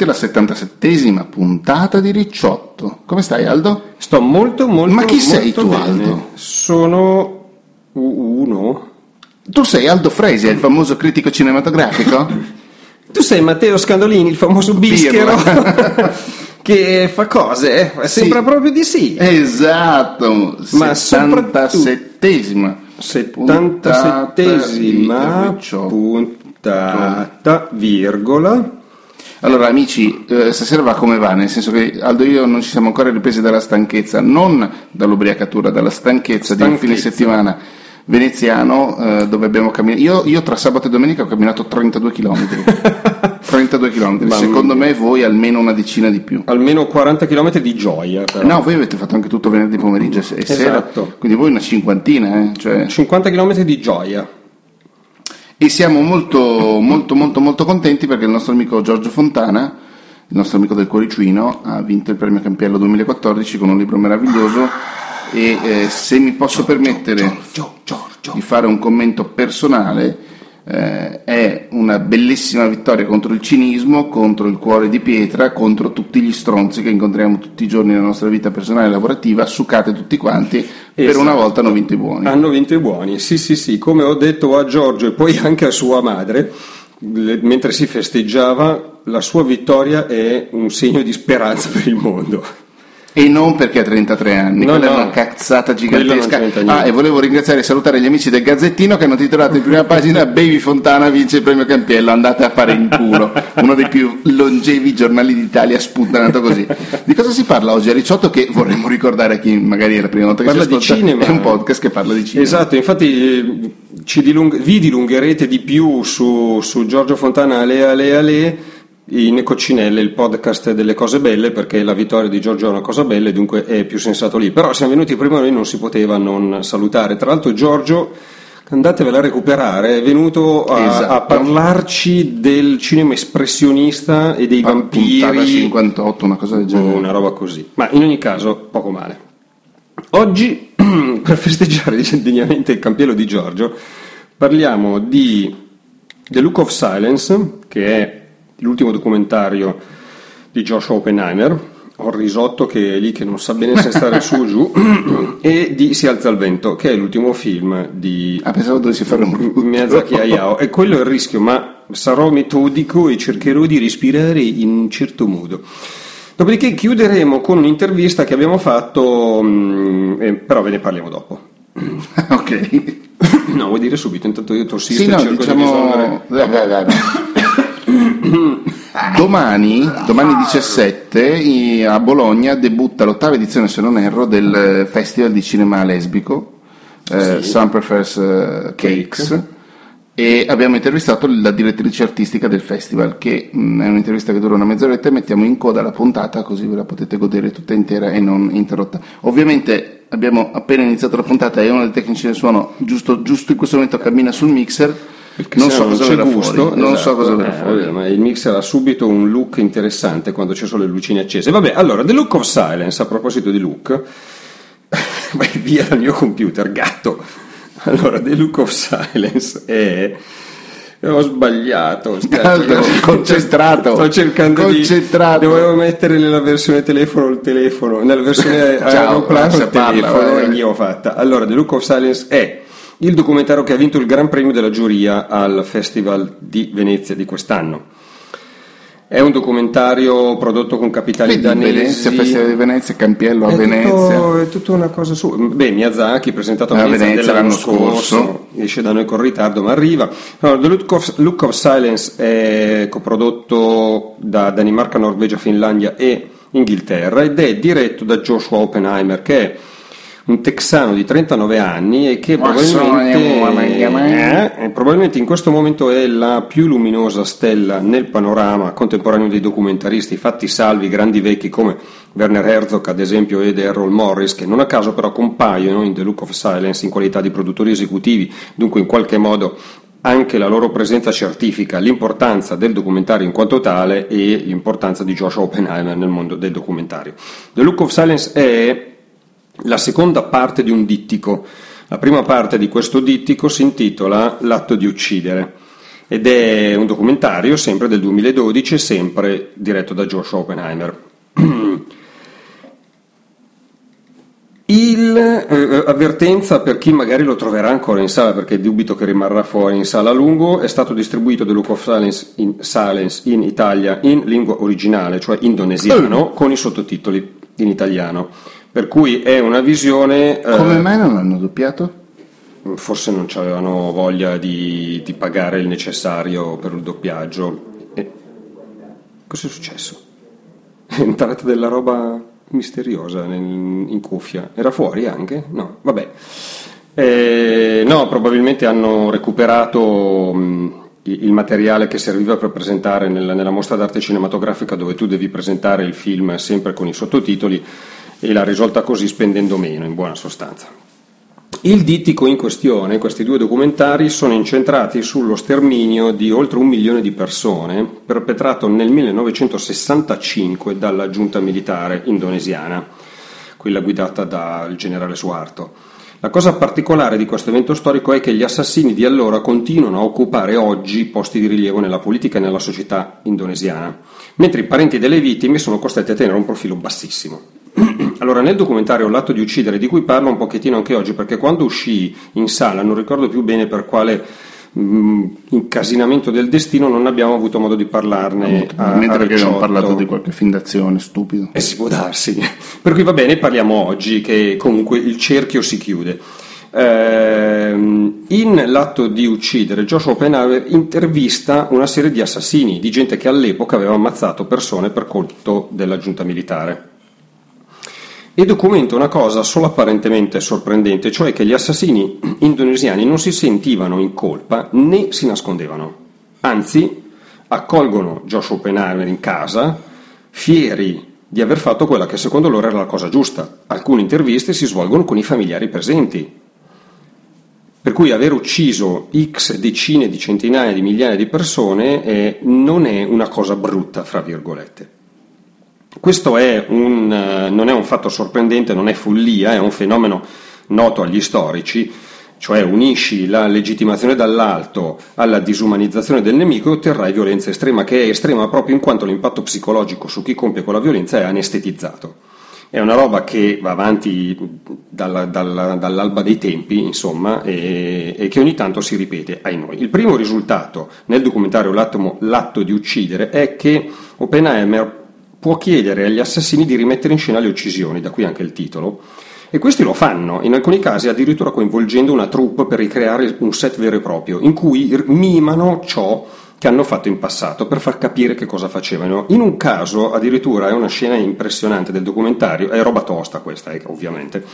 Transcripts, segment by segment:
benvenuti alla 77esima puntata di Ricciotto. Come stai Aldo? Sto molto molto Ma chi molto sei tu, bene. Aldo? Sono uno. Tu sei Aldo Fresi, il famoso critico cinematografico? Tu sei Matteo Scandolini, il famoso bischero che fa cose, eh? sembra Sì. proprio di sì. esatto, Ma 77esima 77esima Ricciotto. puntata, virgola. Allora amici, eh, stasera va come va, nel senso che Aldo e io non ci siamo ancora ripresi dalla stanchezza, non dall'ubriacatura, dalla stanchezza, di un fine Stanchezza. settimana veneziano eh, dove abbiamo camminato. Io, io tra sabato e domenica ho camminato 32 km. 32 km, secondo me voi almeno una decina di più. Almeno 40 km di gioia, però. No, voi avete fatto anche tutto venerdì pomeriggio e e sera, Esatto. quindi voi una cinquantina, eh, cioè- 50 km di gioia. E siamo molto, molto, molto, molto contenti perché il nostro amico Giorgio Fontana, il nostro amico del Cuoricino, ha vinto il premio Campiello 2014 con un libro meraviglioso. E eh, se mi posso permettere di fare un commento personale, eh, è una bellissima vittoria contro il cinismo, contro il cuore di pietra, contro tutti gli stronzi che incontriamo tutti i giorni nella nostra vita personale e lavorativa, succate tutti quanti, per Esatto. una volta hanno vinto i buoni. Hanno vinto i buoni, sì sì sì, come ho detto a Giorgio e poi anche a sua madre, le- mentre si festeggiava, la sua vittoria è un segno di speranza per il mondo. E non perché ha 33 anni, No, quella è no. una cazzata gigantesca. Ah, e volevo ringraziare e salutare gli amici del Gazzettino che hanno titolato in prima pagina Baby Fontana vince il premio Campiello, andate a fare in culo. Uno dei più longevi giornali d'Italia sputtanato così. Di cosa si parla oggi a Ricciotto che vorremmo ricordare a chi magari è la prima volta che Parla si di ascolta, cinema. è un podcast che parla di cinema. Esatto, infatti eh, dilung- vi dilungherete di più su, su Giorgio Fontana Ale Ale Ale in Coccinelle, il podcast delle cose belle, perché la vittoria di Giorgio è una cosa bella e dunque è più sensato lì. Però siamo venuti prima noi, non si poteva non salutare. Tra l'altro Giorgio, andatevela a recuperare, è venuto a, Esatto. a parlarci del cinema espressionista e dei Puntata vampiri. 58, una cosa del genere. una roba così. Ma in ogni caso, poco male. Oggi, per festeggiare degnamente il campiello di Giorgio, parliamo di The Look of Silence, che è l'ultimo documentario di Joshua Oppenheimer. Ho il risotto che è lì che non sa bene se stare su o giù, e di Si alza il vento, che è l'ultimo film di Ah, pensavo dovessi fare un Miyazaki Hayao. E quello è il rischio, ma sarò metodico e cercherò di respirare in un certo modo. Dopodiché chiuderemo con un'intervista che abbiamo fatto, eh, però ve ne parliamo dopo. ok. No, vuoi dire subito, intanto io tossisco Sì, e no, cerco di diciamo... risolvere. Dai, dai, dai, dai. Domani, domani 17, i- a Bologna debutta l'ottava edizione, se non erro, del Festival di Cinema Lesbico, eh, Some Prefers eh, Cakes, e abbiamo intervistato la direttrice artistica del festival, che mh, è un'intervista che dura una mezz'oretta e mettiamo in coda la puntata così ve la potete godere tutta intera e non interrotta. Ovviamente abbiamo appena iniziato la puntata e uno dei tecnici del suono giusto, giusto in questo momento cammina sul mixer, Perché non so cosa c'è verrà gusto, fuori, non so esatto, cosa verrà eh, fuori. vabbè, ma il mixer ha subito un look interessante quando ci sono le lucine accese. Vabbè, allora, The Look of Silence, a proposito di look, vai via dal mio computer, gatto. Allora, The Look of Silence è... Ho sbagliato, Aldo, concentrato, Sto cercando concentrato. di... Dovevo mettere nella versione telefono il telefono, nella versione Ciao, aeroplano il parla, telefono vai, e lì ho fatta. Allora, The Look of Silence è il documentario che ha vinto il Gran Premio della giuria al Festival di Venezia di quest'anno. È un documentario prodotto con capitali Vedi, danesi. Venezia, Festival di Venezia, Campiello a È Venezia. tutto, è tutta una cosa su. Beh, Miyazaki, presentato a A Venezia, Venezia dell'anno l'anno scorso. scorso, esce da noi con ritardo, ma arriva. Allora, The Look of, Look of Silence è coprodotto da Danimarca, Norvegia, Finlandia e Inghilterra ed è diretto da Joshua Oppenheimer, che è un texano di 39 anni e che probabilmente, sono- eh, probabilmente in questo momento è la più luminosa stella nel panorama contemporaneo dei documentaristi, fatti salvi grandi vecchi come Werner Herzog ad esempio ed Errol Morris, che non a caso però compaiono in The Look of Silence in qualità di produttori esecutivi, dunque in qualche modo anche la loro presenza certifica l'importanza del documentario in quanto tale e l'importanza di Joshua Oppenheimer nel mondo del documentario. The Look of Silence è la seconda parte di un dittico. La prima parte di questo dittico si intitola L'atto di uccidere ed è un documentario sempre del 2012, sempre diretto da Joshua Oppenheimer. Il, eh, avvertenza per chi magari lo troverà ancora in sala, perché dubito che rimarrà fuori in sala a lungo, è stato distribuito The Look of Silence in, Silence in Italia in lingua originale, cioè indonesiano, con i sottotitoli in italiano. Per cui è una visione... eh, Come mai non l'hanno doppiato? forse non avevano voglia di, di pagare il necessario per il doppiaggio. E... Cos'è successo? È entrata della roba misteriosa nel- in cuffia. Era fuori anche? No, vabbè. Eh, no, probabilmente hanno recuperato mh, il il materiale che serviva per presentare nella, nella mostra d'arte cinematografica dove tu devi presentare il film sempre con i sottotitoli e l'ha risolta così spendendo meno, in buona sostanza. Il dittico in questione, questi due documentari, sono incentrati sullo sterminio di oltre un milione di persone perpetrato nel 1965 dalla giunta militare indonesiana, quella guidata dal generale Suharto. La cosa particolare di questo evento storico è che gli assassini di allora continuano a occupare oggi posti di rilievo nella politica e nella società indonesiana, mentre i parenti delle vittime sono costretti a tenere un profilo bassissimo. Allora, nel documentario L'atto di uccidere, di cui parlo un pochettino anche oggi, perché quando uscì in sala, non ricordo più bene per quale mh, incasinamento del destino, non abbiamo avuto modo di parlarne Mentre che abbiamo parlato di qualche film d'azione stupido. Eh, si può darsi. Per cui va bene, parliamo oggi, che comunque il cerchio si chiude. Ehm, in l'atto di uccidere, Joshua Oppenheimer intervista una serie di assassini, di gente che all'epoca aveva ammazzato persone per conto della giunta militare. E documenta una cosa solo apparentemente sorprendente, cioè che gli assassini indonesiani non si sentivano in colpa né si nascondevano. Anzi, accolgono Joshua Oppenheimer in casa, fieri di aver fatto quella che secondo loro era la cosa giusta. Alcune interviste si svolgono con i familiari presenti. Per cui aver ucciso x decine di centinaia di migliaia di persone eh, non è una cosa brutta, fra virgolette. Questo è un, eh, non è un fatto sorprendente, non è follia, è un fenomeno noto agli storici, cioè unisci la legittimazione dall'alto alla disumanizzazione del nemico e otterrai violenza estrema, che è estrema proprio in quanto l'impatto psicologico su chi compie quella violenza è anestetizzato. È una roba che va avanti dalla- dalla- dall'alba dei tempi, insomma, e, e che ogni tanto si ripete ai noi. Il primo risultato nel documentario L'atto, L'atto di uccidere è che Oppenheimer può chiedere agli assassini di rimettere in scena le uccisioni, da qui anche il titolo, e questi lo fanno, in alcuni casi addirittura coinvolgendo una troupe per ricreare un set vero e proprio, in cui mimano ciò che hanno fatto in passato per far capire che cosa facevano. In un caso addirittura è una scena impressionante del documentario, è roba tosta questa, eh, ovviamente,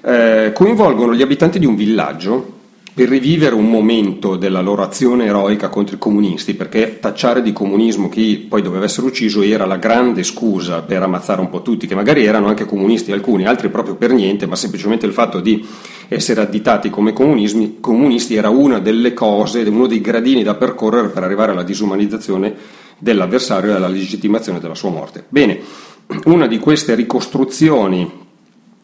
eh, coinvolgono gli abitanti di un villaggio per rivivere un momento della loro azione eroica contro i comunisti, perché tacciare di comunismo chi poi doveva essere ucciso era la grande scusa per ammazzare un po' tutti, che magari erano anche comunisti alcuni, altri proprio per niente, ma semplicemente il fatto di essere additati come comunisti era una delle cose, uno dei gradini da percorrere per arrivare alla disumanizzazione dell'avversario e alla legittimazione della sua morte. Bene, una di queste ricostruzioni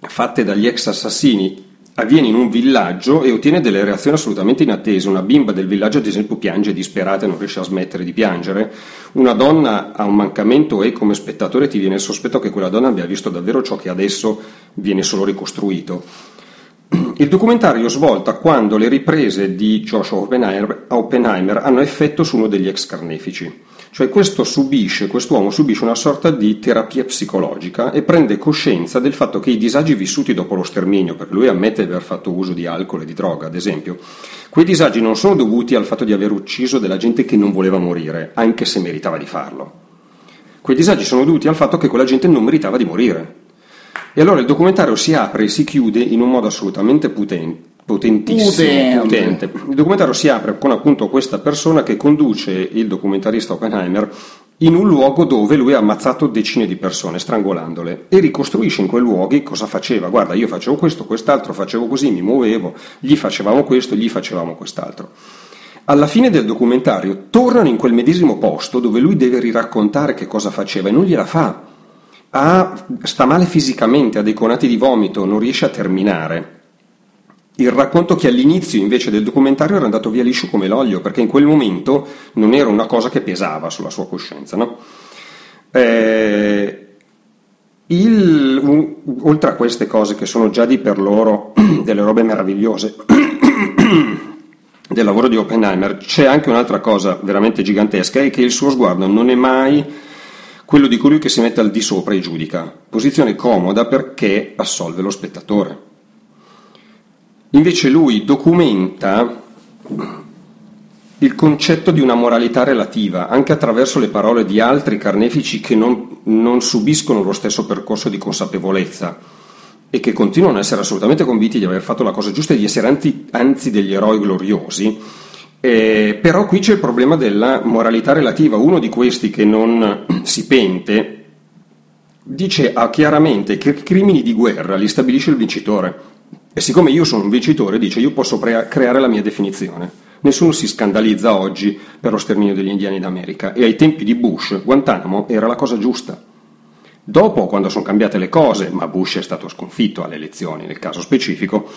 fatte dagli ex assassini avviene in un villaggio e ottiene delle reazioni assolutamente inattese. Una bimba del villaggio, ad esempio, piange disperata e non riesce a smettere di piangere. Una donna ha un mancamento e come spettatore ti viene il sospetto che quella donna abbia visto davvero ciò che adesso viene solo ricostruito. Il documentario svolta quando le riprese di Joshua Oppenheimer, Oppenheimer hanno effetto su uno degli ex carnefici. Cioè questo subisce, quest'uomo subisce una sorta di terapia psicologica e prende coscienza del fatto che i disagi vissuti dopo lo sterminio, perché lui ammette di aver fatto uso di alcol e di droga, ad esempio, quei disagi non sono dovuti al fatto di aver ucciso della gente che non voleva morire, anche se meritava di farlo. Quei disagi sono dovuti al fatto che quella gente non meritava di morire. E allora il documentario si apre e si chiude in un modo assolutamente potente potentissimo, potente. Il documentario si apre con appunto questa persona che conduce il documentarista Oppenheimer in un luogo dove lui ha ammazzato decine di persone strangolandole e ricostruisce in quei luoghi cosa faceva. Guarda, io facevo questo, quest'altro, facevo così, mi muovevo, gli facevamo questo, gli facevamo quest'altro. Alla fine del documentario tornano in quel medesimo posto dove lui deve riraccontare che cosa faceva e non gliela fa. Ha, sta male fisicamente, ha dei conati di vomito, non riesce a terminare il racconto che all'inizio invece del documentario era andato via liscio come l'olio, perché in quel momento non era una cosa che pesava sulla sua coscienza. No? Eh, il, un, oltre a queste cose che sono già di per loro delle robe meravigliose del lavoro di Oppenheimer, c'è anche un'altra cosa veramente gigantesca, è che il suo sguardo non è mai quello di colui che si mette al di sopra e giudica, posizione comoda perché assolve lo spettatore. Invece lui documenta il concetto di una moralità relativa anche attraverso le parole di altri carnefici che non, non subiscono lo stesso percorso di consapevolezza e che continuano ad essere assolutamente convinti di aver fatto la cosa giusta e di essere anti, anzi degli eroi gloriosi. Eh, però qui c'è il problema della moralità relativa. Uno di questi che non si pente dice ah, chiaramente che crimini di guerra li stabilisce il vincitore e siccome io sono un vincitore, dice io posso pre- creare la mia definizione. Nessuno si scandalizza oggi per lo sterminio degli indiani d'America e ai tempi di Bush Guantanamo era la cosa giusta. Dopo, quando sono cambiate le cose, ma Bush è stato sconfitto alle elezioni nel caso specifico,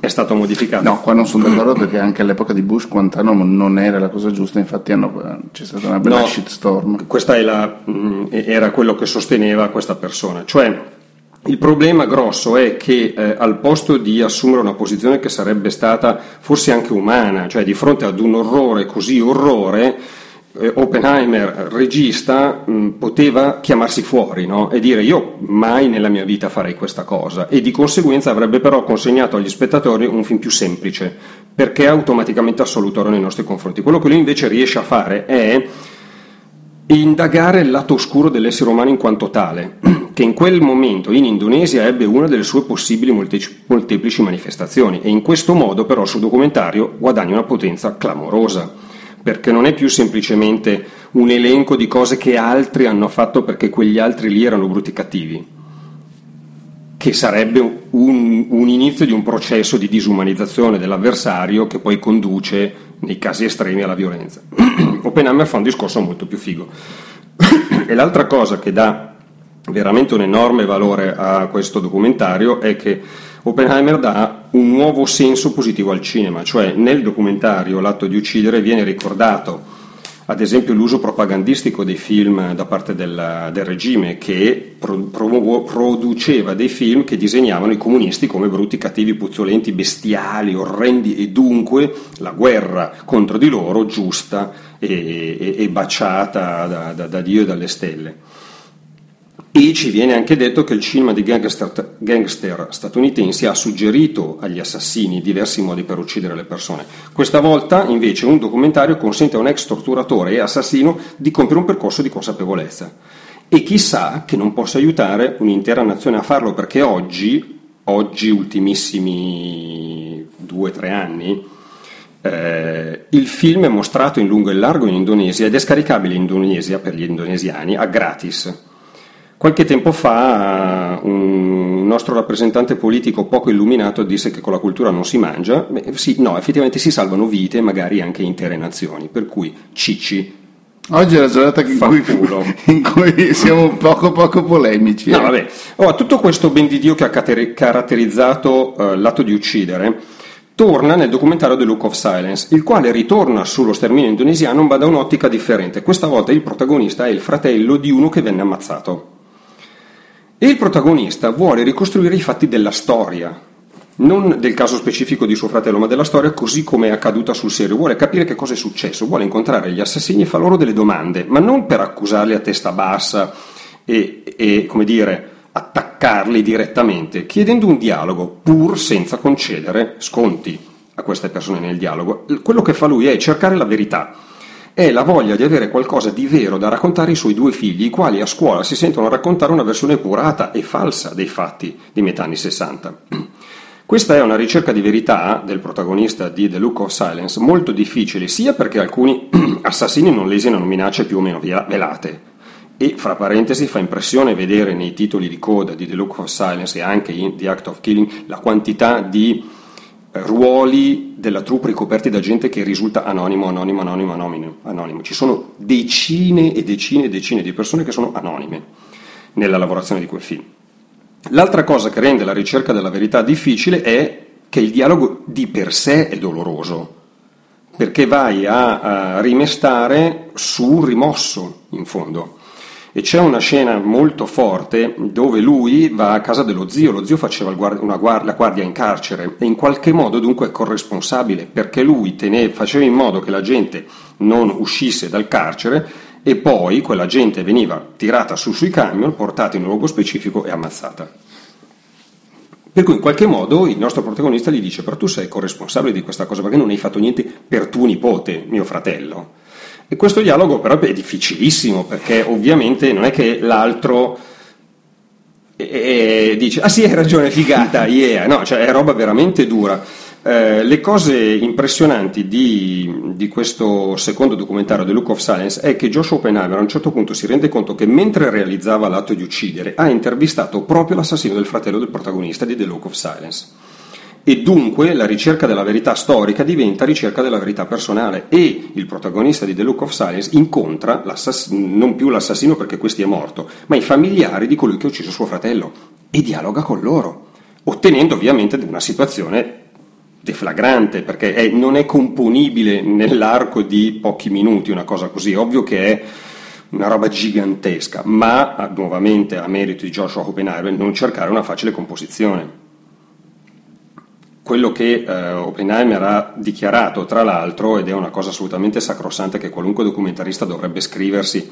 è stato modificato. No, qua non sono d'accordo perché anche all'epoca di Bush Guantanamo non era la cosa giusta, infatti hanno, c'è stata una bella no, shitstorm. Questa la, mm, era quello che sosteneva questa persona, cioè il problema grosso è che eh, al posto di assumere una posizione che sarebbe stata forse anche umana, cioè di fronte ad un orrore così orrore, eh, Oppenheimer, regista, mh, poteva chiamarsi fuori no? e dire io mai nella mia vita farei questa cosa e di conseguenza avrebbe però consegnato agli spettatori un film più semplice perché è automaticamente assolutorio nei nostri confronti. Quello che lui invece riesce a fare è indagare il lato oscuro dell'essere umano in quanto tale, che in quel momento in Indonesia ebbe una delle sue possibili molteplici manifestazioni e in questo modo però il suo documentario guadagna una potenza clamorosa, perché non è più semplicemente un elenco di cose che altri hanno fatto perché quegli altri lì erano brutti cattivi, che sarebbe un, un inizio di un processo di disumanizzazione dell'avversario che poi conduce nei casi estremi alla violenza. Oppenheimer fa un discorso molto più figo. e l'altra cosa che dà veramente un enorme valore a questo documentario è che Oppenheimer dà un nuovo senso positivo al cinema, cioè nel documentario L'atto di uccidere viene ricordato ad esempio l'uso propagandistico dei film da parte del, del regime che pro, pro, produceva dei film che disegnavano i comunisti come brutti, cattivi, puzzolenti, bestiali, orrendi e dunque la guerra contro di loro giusta e, e, e baciata da, da, da Dio e dalle stelle. E ci viene anche detto che il cinema di gangster, gangster, statunitensi ha suggerito agli assassini diversi modi per uccidere le persone. Questa volta invece un documentario consente a un ex torturatore e assassino di compiere un percorso di consapevolezza. E chissà che non possa aiutare un'intera nazione a farlo, perché oggi, oggi ultimissimi due o tre anni, eh, il film è mostrato in lungo e largo in Indonesia ed è scaricabile in Indonesia per gli indonesiani a gratis Qualche tempo fa un nostro rappresentante politico poco illuminato disse che con la cultura non si mangia. Beh, sì, no, effettivamente si salvano vite e magari anche intere nazioni, per cui cicci. Oggi è la giornata in cui, in cui, siamo poco poco polemici. No, eh. vabbè. Oh, tutto questo ben di Dio che ha caratterizzato uh, l'atto di uccidere torna nel documentario The Look of Silence, il quale ritorna sullo sterminio indonesiano ma da un'ottica differente. Questa volta il protagonista è il fratello di uno che venne ammazzato. E il protagonista vuole ricostruire i fatti della storia. non del caso specifico di suo fratello, ma della storia così come è accaduta sul serio. Vuole capire che cosa è successo, vuole incontrare gli assassini e fa loro delle domande, ma non per accusarli a testa bassa e, e come dire, attaccarli direttamente, chiedendo un dialogo pur senza concedere sconti a queste persone nel dialogo. Quello che fa lui è cercare la verità è la voglia di avere qualcosa di vero da raccontare ai suoi due figli, i quali a scuola si sentono raccontare una versione curata e falsa dei fatti di metà anni 60. Questa è una ricerca di verità del protagonista di The Look of Silence molto difficile, sia perché alcuni assassini non lesinano minacce più o meno velate, e fra parentesi fa impressione vedere nei titoli di coda di The Look of Silence e anche in The Act of Killing la quantità di ruoli della troupe ricoperti da gente che risulta anonimo, anonimo, anonimo, anonimo, anonimo. Ci sono decine e decine e decine di persone che sono anonime nella lavorazione di quel film. L'altra cosa che rende la ricerca della verità difficile è che il dialogo di per sé è doloroso, perché vai a, a rimestare su un rimosso, in fondo. E c'è una scena molto forte dove lui va a casa dello zio, lo zio faceva guardia, guardia, la guardia in carcere e in qualche modo dunque è corresponsabile perché lui teneva, faceva in modo che la gente non uscisse dal carcere e poi quella gente veniva tirata su sui camion, portata in un luogo specifico e ammazzata. Per cui in qualche modo il nostro protagonista gli dice però tu sei corresponsabile di questa cosa perché non hai fatto niente per tuo nipote, mio fratello. E questo dialogo però è difficilissimo perché ovviamente non è che l'altro e dice ah sì hai ragione figata yeah. No cioè è roba veramente dura. Eh, le cose impressionanti di, di, questo secondo documentario The Look of Silence è che Joshua Oppenheimer a un certo punto si rende conto che mentre realizzava l'atto di uccidere ha intervistato proprio l'assassino del fratello del protagonista di The Look of Silence e dunque la ricerca della verità storica diventa ricerca della verità personale e il protagonista di The Look of Silence incontra non più l'assassino perché questi è morto, ma i familiari di colui che ha ucciso suo fratello e dialoga con loro, ottenendo ovviamente una situazione deflagrante, perché è, non è componibile nell'arco di pochi minuti una cosa così, ovvio che è una roba gigantesca, ma nuovamente a merito di Joshua Oppenheimer non cercare una facile composizione. Quello che eh, Oppenheimer ha dichiarato, tra l'altro, ed è una cosa assolutamente sacrosanta che qualunque documentarista dovrebbe scriversi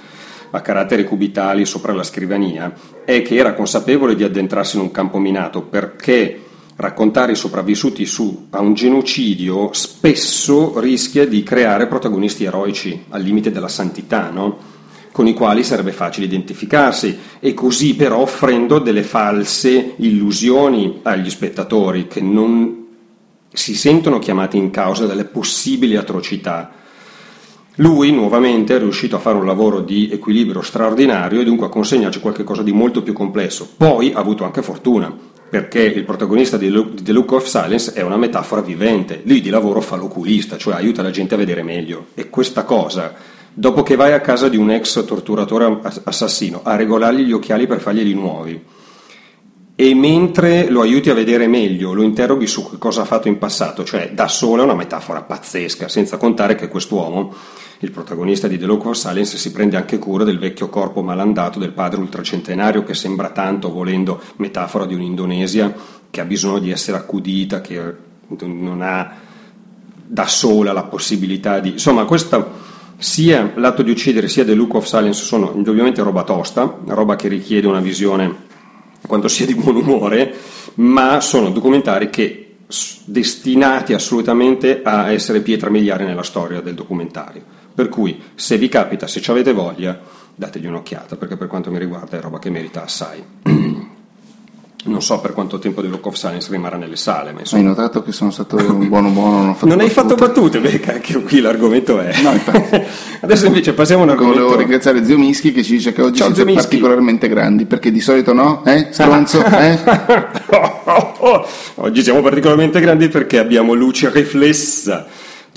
a caratteri cubitali sopra la scrivania, è che era consapevole di addentrarsi in un campo minato perché raccontare i sopravvissuti su, a un genocidio spesso rischia di creare protagonisti eroici al limite della santità, no? con i quali sarebbe facile identificarsi e così però offrendo delle false illusioni agli spettatori che non si sentono chiamati in causa dalle possibili atrocità. Lui nuovamente è riuscito a fare un lavoro di equilibrio straordinario e dunque a consegnarci qualcosa di molto più complesso. Poi ha avuto anche fortuna, perché il protagonista di The Look of Silence è una metafora vivente. Lui di lavoro fa l'oculista, cioè aiuta la gente a vedere meglio. E questa cosa, dopo che vai a casa di un ex torturatore assassino a regolargli gli occhiali per farglieli nuovi, e mentre lo aiuti a vedere meglio, lo interroghi su che cosa ha fatto in passato, cioè da sola è una metafora pazzesca, senza contare che quest'uomo il protagonista di The Local Silence si prende anche cura del vecchio corpo malandato del padre ultracentenario che sembra tanto, volendo, metafora di un'Indonesia che ha bisogno di essere accudita, che non ha da sola la possibilità di... Insomma, questa sia l'atto di uccidere sia The Look of Silence sono indubbiamente roba tosta, roba che richiede una visione quando si è di buon umore, ma sono documentari che destinati assolutamente a essere pietra miliare nella storia del documentario. Per cui, se vi capita, se ci avete voglia, dategli un'occhiata, perché per quanto mi riguarda è roba che merita assai. Non so per quanto tempo The Look of Science rimarrà nelle sale. Ma insomma... Hai notato che sono stato un buono buono? Non, non hai fatto battute? Beh, anche qui l'argomento è. No, Adesso invece passiamo a un argomento. Volevo ringraziare Zio Mischi che ci dice che oggi Ciao, siete particolarmente grandi, perché di solito no? Eh? Stronzo? eh? oggi siamo particolarmente grandi perché abbiamo luce riflessa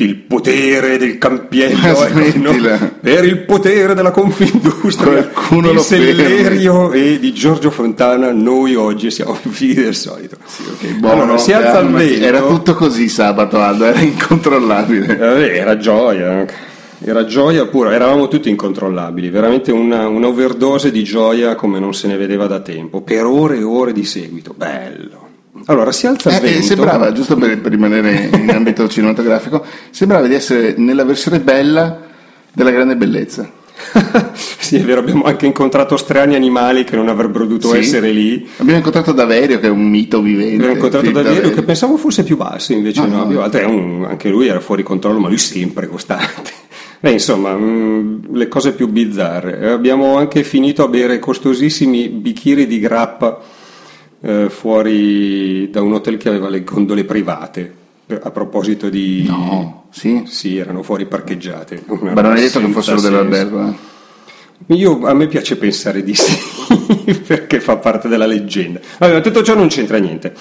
il potere del campiello ecco, no? per il potere della Confindustria Qualcuno di Sellerio e di Giorgio Fontana noi oggi siamo figli del solito. Sì, okay, buono, allora, si alza il vento. era tutto così sabato Aldo era incontrollabile. Eh, era gioia era gioia pura, eravamo tutti incontrollabili, veramente una, una overdose di gioia come non se ne vedeva da tempo, per ore e ore di seguito, bello Allora, si alza il Eh, eh, vento. sembrava, giusto per, per rimanere in ambito cinematografico, sembrava di essere nella versione bella della grande bellezza. sì, è vero, abbiamo anche incontrato strani animali che non avrebbero dovuto Sì. essere lì. Abbiamo incontrato Daverio, che è un mito vivente. Abbiamo incontrato Phil Daviero che pensavo fosse più basso, invece No, no, no. un- anche lui era fuori controllo, ma lui sempre costante. Beh, insomma, mh, le cose più bizzarre. Abbiamo anche finito a bere costosissimi bicchieri di grappa eh, fuori da un hotel che aveva le gondole private. Per- A proposito di... No, sì. Sì, erano fuori parcheggiate. Ma non hai detto che fossero senso. dell'albergo, eh? Io, a me piace pensare di sì, perché fa parte della leggenda. Allora, tutto ciò non c'entra niente.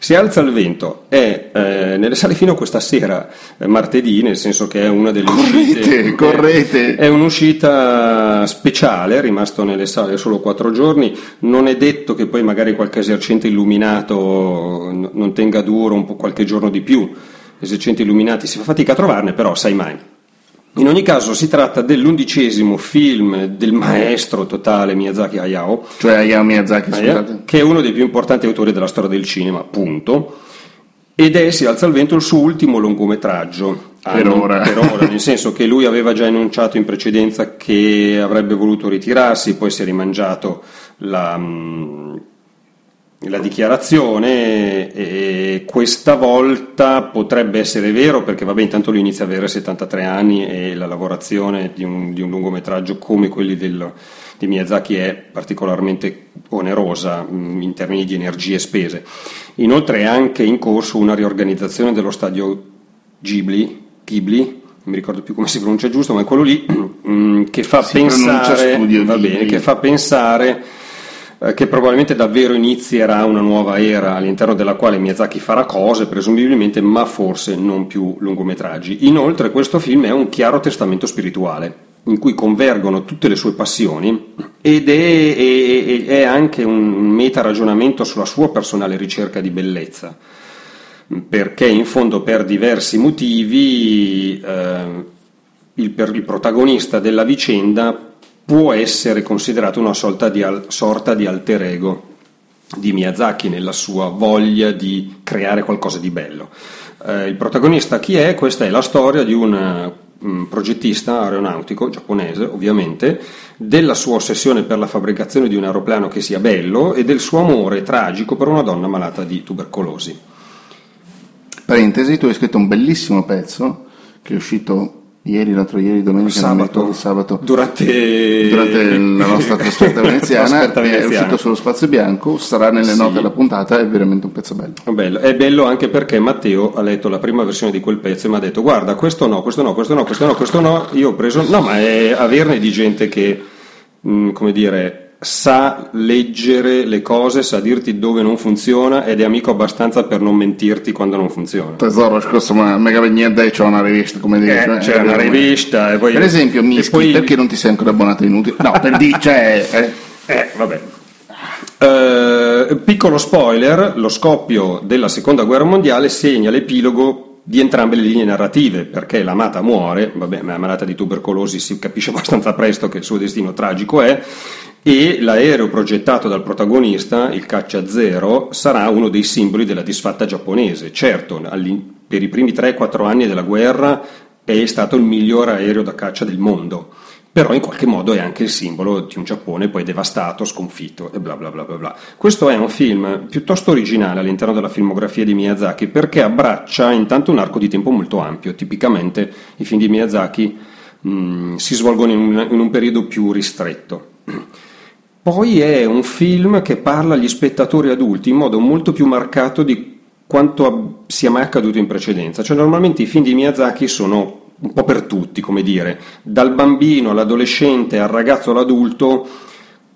Si alza il vento, è eh, nelle sale fino a questa sera, eh, martedì, nel senso che è una delle Correte, uscite. correte. È un'uscita speciale, è rimasto nelle sale solo quattro giorni. Non è detto che poi magari qualche esercente illuminato n- non tenga duro un po' qualche giorno di più. Esercenti illuminati si fa fatica a trovarne, però sai mai. In ogni caso si tratta dell'undicesimo film del maestro totale Miyazaki Hayao, Cioè Hayao Miyazaki, Hayao, che è uno dei più importanti autori della storia del cinema, appunto, ed è Si alza il vento il suo ultimo lungometraggio. Per non- ora. Per ora, nel senso che lui aveva già annunciato in precedenza che avrebbe voluto ritirarsi, poi si è rimangiato la, mm, la dichiarazione e questa volta potrebbe essere vero perché vabbè intanto lui inizia a avere 73 anni e la lavorazione di un, di un lungometraggio come quelli del, di Miyazaki è particolarmente onerosa mh, in termini di energie spese. Inoltre è anche in corso una riorganizzazione dello stadio Ghibli, Ghibli non mi ricordo più come si pronuncia giusto, ma è quello lì mh, che fa pensare, bene, che fa pensare eh, che probabilmente davvero inizierà una nuova era all'interno della quale Miyazaki farà cose, presumibilmente, ma forse non più lungometraggi. Inoltre questo film è un chiaro testamento spirituale in cui convergono tutte le sue passioni ed è, è- è anche un meta ragionamento sulla sua personale ricerca di bellezza perché in fondo per diversi motivi eh, il, per il protagonista della vicenda può essere considerato una sorta di, al- sorta di alter ego di Miyazaki nella sua voglia di creare qualcosa di bello. Eh, il protagonista chi è? Questa è la storia di un un progettista aeronautico giapponese, ovviamente, della sua ossessione per la fabbricazione di un aeroplano che sia bello e del suo amore tragico per una donna malata di tubercolosi. Parentesi, tu hai scritto un bellissimo pezzo che è uscito ieri, l'altro ieri, domenica, Sabato, ricordo, sabato, durante, durante la nostra trasferta veneziana, trasferta è veneziana. uscito sullo spazio bianco, sarà nelle Sì. note della puntata, è veramente un pezzo bello. È bello. È bello anche perché Matteo ha letto la prima versione di quel pezzo e mi ha detto guarda questo no, questo no, questo no, questo no, questo no, io ho preso... No, ma è averne di gente che, mh, come dire, sa leggere le cose, sa dirti dove non funziona ed è amico abbastanza per non mentirti quando non funziona. Tesoro, scusa, ma mega niente, c'è una rivista, come dire. Eh, cioè, c'è una rivista e poi... Per esempio, Mischi, poi- perché non ti sei ancora abbonato inutile? No, per dire, cioè... eh. Eh, vabbè. Eh, piccolo spoiler, lo scoppio della seconda guerra mondiale segna l'epilogo di entrambe le linee narrative, perché l'amata muore, vabbè, ma è malata di tubercolosi, si capisce abbastanza presto che il suo destino tragico è, e l'aereo progettato dal protagonista, il Caccia Zero, sarà uno dei simboli della disfatta giapponese. Certo, per i primi 3-4 anni della guerra è stato il miglior aereo da caccia del mondo però in qualche modo è anche il simbolo di un Giappone poi devastato, sconfitto e bla bla bla bla bla. Questo è un film piuttosto originale all'interno della filmografia di Miyazaki perché abbraccia intanto un arco di tempo molto ampio, tipicamente i film di Miyazaki mh, si svolgono in un, in un periodo più ristretto. Poi è un film che parla agli spettatori adulti in modo molto più marcato di quanto sia mai accaduto in precedenza. Cioè normalmente i film di Miyazaki sono un po' per tutti, come dire, dal bambino all'adolescente, al ragazzo all'adulto,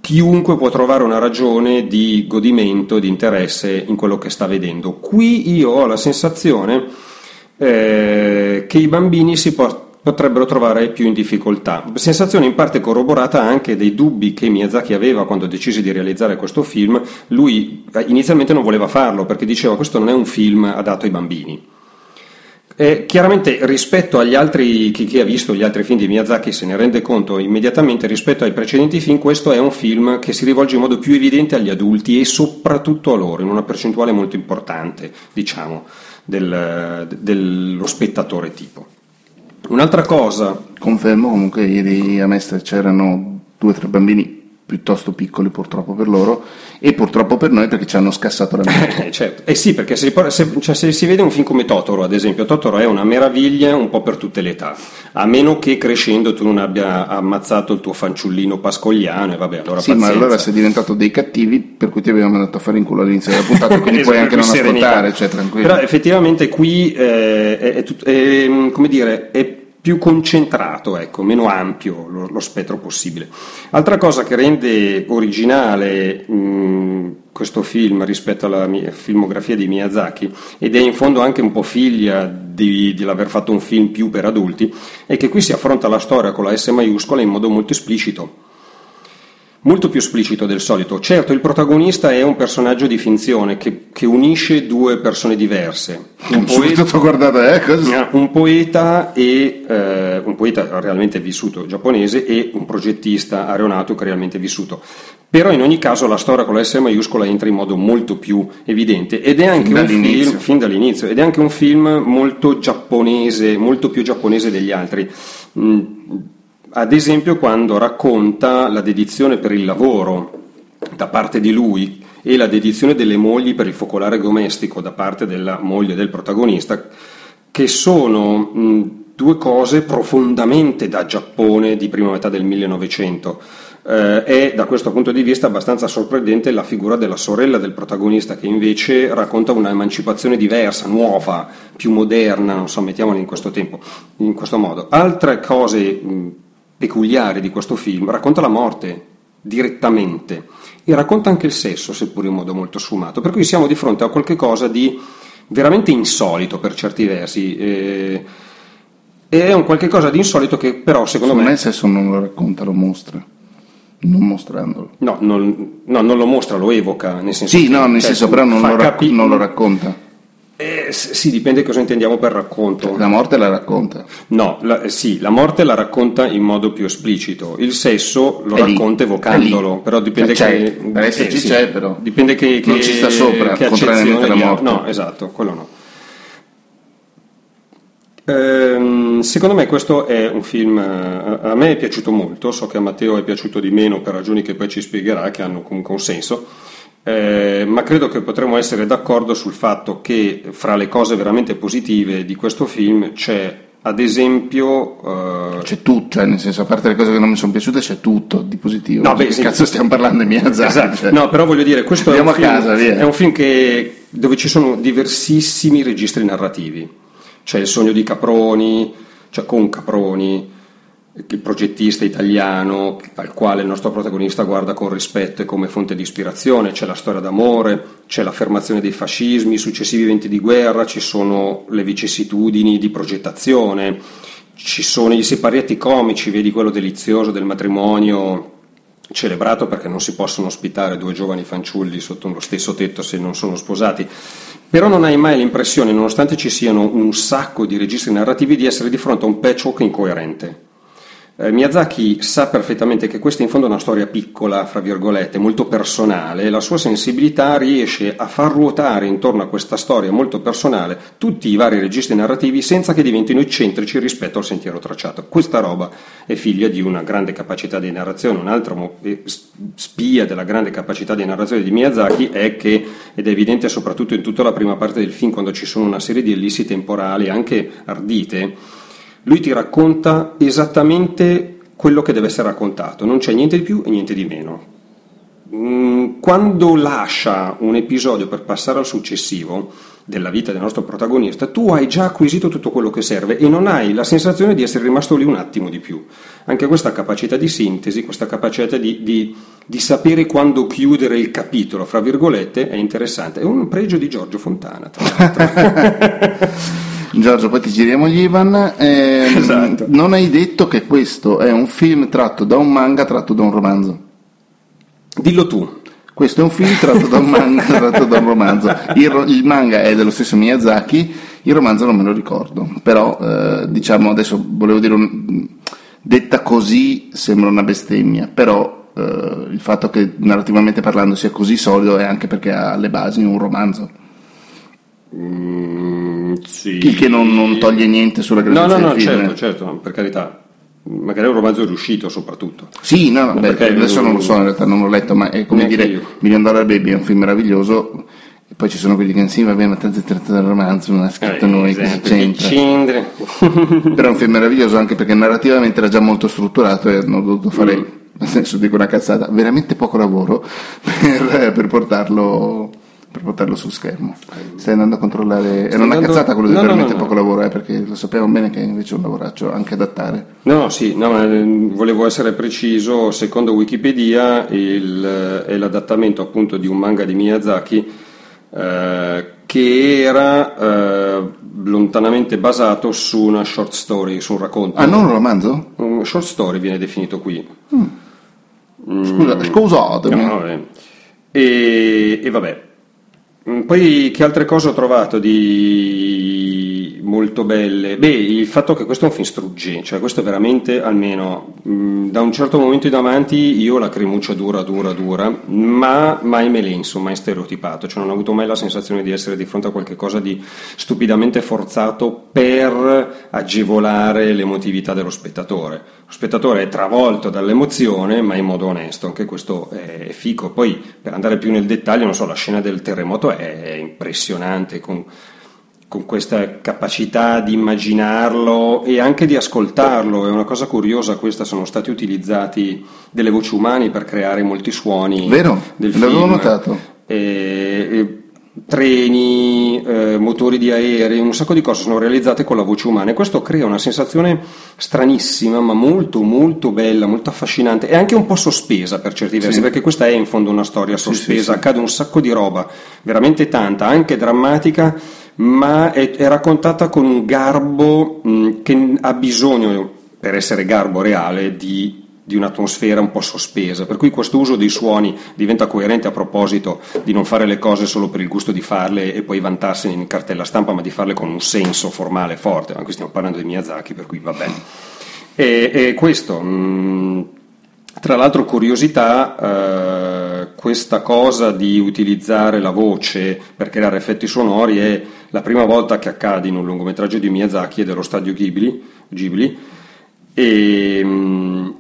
chiunque può trovare una ragione di godimento, di interesse in quello che sta vedendo. Qui io ho la sensazione eh, che i bambini si po- potrebbero trovare più in difficoltà. Sensazione in parte corroborata anche dei dubbi che Miyazaki aveva quando decise di realizzare questo film. Lui eh, inizialmente non voleva farlo perché diceva questo non è un film adatto ai bambini. Eh, chiaramente rispetto agli altri, chi, chi, ha visto gli altri film di Miyazaki se ne rende conto immediatamente rispetto ai precedenti film, questo è un film che si rivolge in modo più evidente agli adulti e soprattutto a loro, in una percentuale molto importante, diciamo, del, dello spettatore tipo. Un'altra cosa... Confermo comunque ieri a Mestre c'erano due o tre bambini piuttosto piccoli purtroppo per loro e purtroppo per noi perché ci hanno scassato la mente. Eh, certo. eh sì, perché se, se, cioè, se, si vede un film come Totoro, ad esempio, Totoro è una meraviglia un po' per tutte le età, a meno che crescendo tu non abbia ammazzato il tuo fanciullino pascogliano e vabbè, allora Sì, pazienza. ma allora sei diventato dei cattivi per cui ti abbiamo mandato a fare in culo all'inizio della puntata, quindi puoi anche non ascoltare, cioè tranquillo. Però effettivamente qui eh, è, è, tut- è, come dire, è più concentrato, ecco, meno ampio lo, lo, spettro possibile. Altra cosa che rende originale mh, questo film rispetto alla filmografia di Miyazaki, ed è in fondo anche un po' figlia di, di aver fatto un film più per adulti, è che qui si affronta la storia con la S maiuscola in modo molto esplicito molto più esplicito del solito. Certo, il protagonista è un personaggio di finzione che, che unisce due persone diverse. Un poeta, guardato, eh, un poeta, e, eh, un poeta realmente vissuto giapponese e un progettista aeronautico realmente vissuto. Però in ogni caso la storia con la S maiuscola entra in modo molto più evidente ed è anche fin un film, fin dall'inizio, ed è anche un film molto giapponese, molto più giapponese degli altri. Mm, ad esempio quando racconta la dedizione per il lavoro da parte di lui e la dedizione delle mogli per il focolare domestico da parte della moglie del protagonista, che sono mh, due cose profondamente da Giappone di prima metà del 1900. Eh, è da questo punto di vista abbastanza sorprendente la figura della sorella del protagonista che invece racconta un'emancipazione diversa, nuova, più moderna, non so, mettiamola in questo tempo, in questo modo. Altre cose mh, peculiare di questo film, racconta la morte direttamente e racconta anche il sesso, seppur in modo molto sfumato, per cui siamo di fronte a qualcosa di veramente insolito per certi versi. Eh, e è un qualche cosa di insolito che però secondo, secondo me... il sesso non lo racconta, lo mostra non mostrandolo. No, non, no, non lo mostra, lo evoca. Nel senso sì, no, nel cioè, senso però non lo, rac- non lo, racconta. Eh, sì, dipende cosa intendiamo per racconto. La morte la racconta. No, la, sì, la morte la racconta in modo più esplicito. Il sesso lo è racconta lì, evocandolo, però dipende cioè, che per esserci eh, sì, c'è, però. Dipende che, che non ci sta sopra, contrariamente alla morte. No, esatto, quello no. Ehm, secondo me questo è un film, eh, a me è piaciuto molto, so che a Matteo è piaciuto di meno per ragioni che poi ci spiegherà, che hanno comunque un senso. Eh, ma credo che potremmo essere d'accordo sul fatto che fra le cose veramente positive di questo film c'è ad esempio eh... c'è tutto, cioè nel senso a parte le cose che non mi sono piaciute c'è tutto di positivo no, beh, che sì. cazzo stiamo parlando di Miyazaki esatto. cioè. no però voglio dire questo è un, film, casa, è un, film, che, dove ci sono diversissimi registri narrativi c'è il sogno di Caproni cioè con Caproni il progettista italiano al quale il nostro protagonista guarda con rispetto e come fonte di ispirazione, c'è la storia d'amore, c'è l'affermazione dei fascismi, i successivi eventi di guerra, ci sono le vicissitudini di progettazione, ci sono i separati comici, vedi quello delizioso del matrimonio celebrato perché non si possono ospitare due giovani fanciulli sotto lo stesso tetto se non sono sposati. Però non hai mai l'impressione, nonostante ci siano un sacco di registri narrativi, di essere di fronte a un patchwork incoerente eh, Miyazaki sa perfettamente che questa in fondo è una storia piccola, fra virgolette, molto personale e la sua sensibilità riesce a far ruotare intorno a questa storia molto personale tutti i vari registri narrativi senza che diventino eccentrici rispetto al sentiero tracciato. Questa roba è figlia di una grande capacità di narrazione, un'altra eh, spia della grande capacità di narrazione di Miyazaki è che, ed è evidente soprattutto in tutta la prima parte del film, quando ci sono una serie di ellissi temporali anche ardite, lui ti racconta esattamente quello che deve essere raccontato, non c'è niente di più e niente di meno. Mm, quando lascia un episodio per passare al successivo della vita del nostro protagonista, tu hai già acquisito tutto quello che serve e non hai la sensazione di essere rimasto lì un attimo di più. Anche questa capacità di sintesi, questa capacità di, di, di sapere quando chiudere il capitolo, fra virgolette, è interessante. È un pregio di Giorgio Fontana, tra l'altro. Giorgio, poi ti giriamo gli Ivan. Eh, esatto. Non hai detto che questo è un film tratto da un manga tratto da un romanzo. Dillo tu. Questo è un film tratto da un manga, tratto da un romanzo. Il, il, manga è dello stesso Miyazaki, il romanzo non me lo ricordo. Però, eh, diciamo, adesso volevo dire, un, detta così sembra una bestemmia, però eh, il fatto che narrativamente parlando sia così solido è anche perché ha alle basi un romanzo. Mm, sì. Il che non, non, toglie niente sulla grandezza no, no, no, del film. certo, certo, per carità. Magari un romanzo riuscito soprattutto. Sì, no, no beh, adesso non lo so, in realtà non l'ho letto, ma è come dire io. Million Dollar Baby è un film meraviglioso. E poi ci sono quelli che sì, va bene, ma tanto è tratto dal romanzo, non ha scritto eh, noi, esatto, che c'entra. Però è un film meraviglioso anche perché narrativamente era già molto strutturato e hanno dovuto fare, mm. nel senso dico una cazzata, veramente poco lavoro per, per portarlo per portarlo sul schermo. Stai andando a controllare. Era una andando... cazzata quello di no, veramente no, no, poco lavoro, eh, perché lo sappiamo bene che invece è un lavoraccio anche adattare. No, sì, no, ma eh, volevo essere preciso. Secondo Wikipedia il, è l'adattamento appunto di un manga di Miyazaki. Eh, che era eh, lontanamente basato su una short story, su un racconto. Ah, non un romanzo? Un short story viene definito qui. Mm. Scusa, mm. Scusatemi. No, e, e vabbè, poi che altre cose ho trovato di molto belle? Beh, il fatto che questo è un film struggente, cioè questo è veramente, almeno mh, mm, da un certo momento in avanti, io la cremuccia dura, dura, dura, ma mai melenso, mai stereotipato, cioè non ho avuto mai la sensazione di essere di fronte a qualcosa di stupidamente forzato per agevolare l'emotività dello spettatore. Lo spettatore è travolto dall'emozione, ma in modo onesto, anche questo è fico. Poi, per andare più nel dettaglio, non so, la scena del terremoto è impressionante, con, con questa capacità di immaginarlo e anche di ascoltarlo. È una cosa curiosa questa, sono stati utilizzati delle voci umane per creare molti suoni Vero, del l'avevo film. notato. E, e, treni, eh, motori di aerei, un sacco di cose sono realizzate con la voce umana e questo crea una sensazione stranissima ma molto molto bella, molto affascinante e anche un po' sospesa per certi versi sì. perché questa è in fondo una storia sospesa, sì, sì, accade un sacco di roba, veramente tanta, anche drammatica ma è, è raccontata con un garbo mh, che ha bisogno per essere garbo reale di di un'atmosfera un po' sospesa, per cui questo uso dei suoni diventa coerente a proposito di non fare le cose solo per il gusto di farle e poi vantarsene in cartella stampa, ma di farle con un senso formale forte. Qui stiamo parlando di Miyazaki, per cui va bene. E, e questo, mh, mm, tra l'altro, curiosità, eh, questa cosa di utilizzare la voce per creare effetti sonori è la prima volta che accade in un lungometraggio di Miyazaki e dello stadio Ghibli. Ghibli e, mh, mm,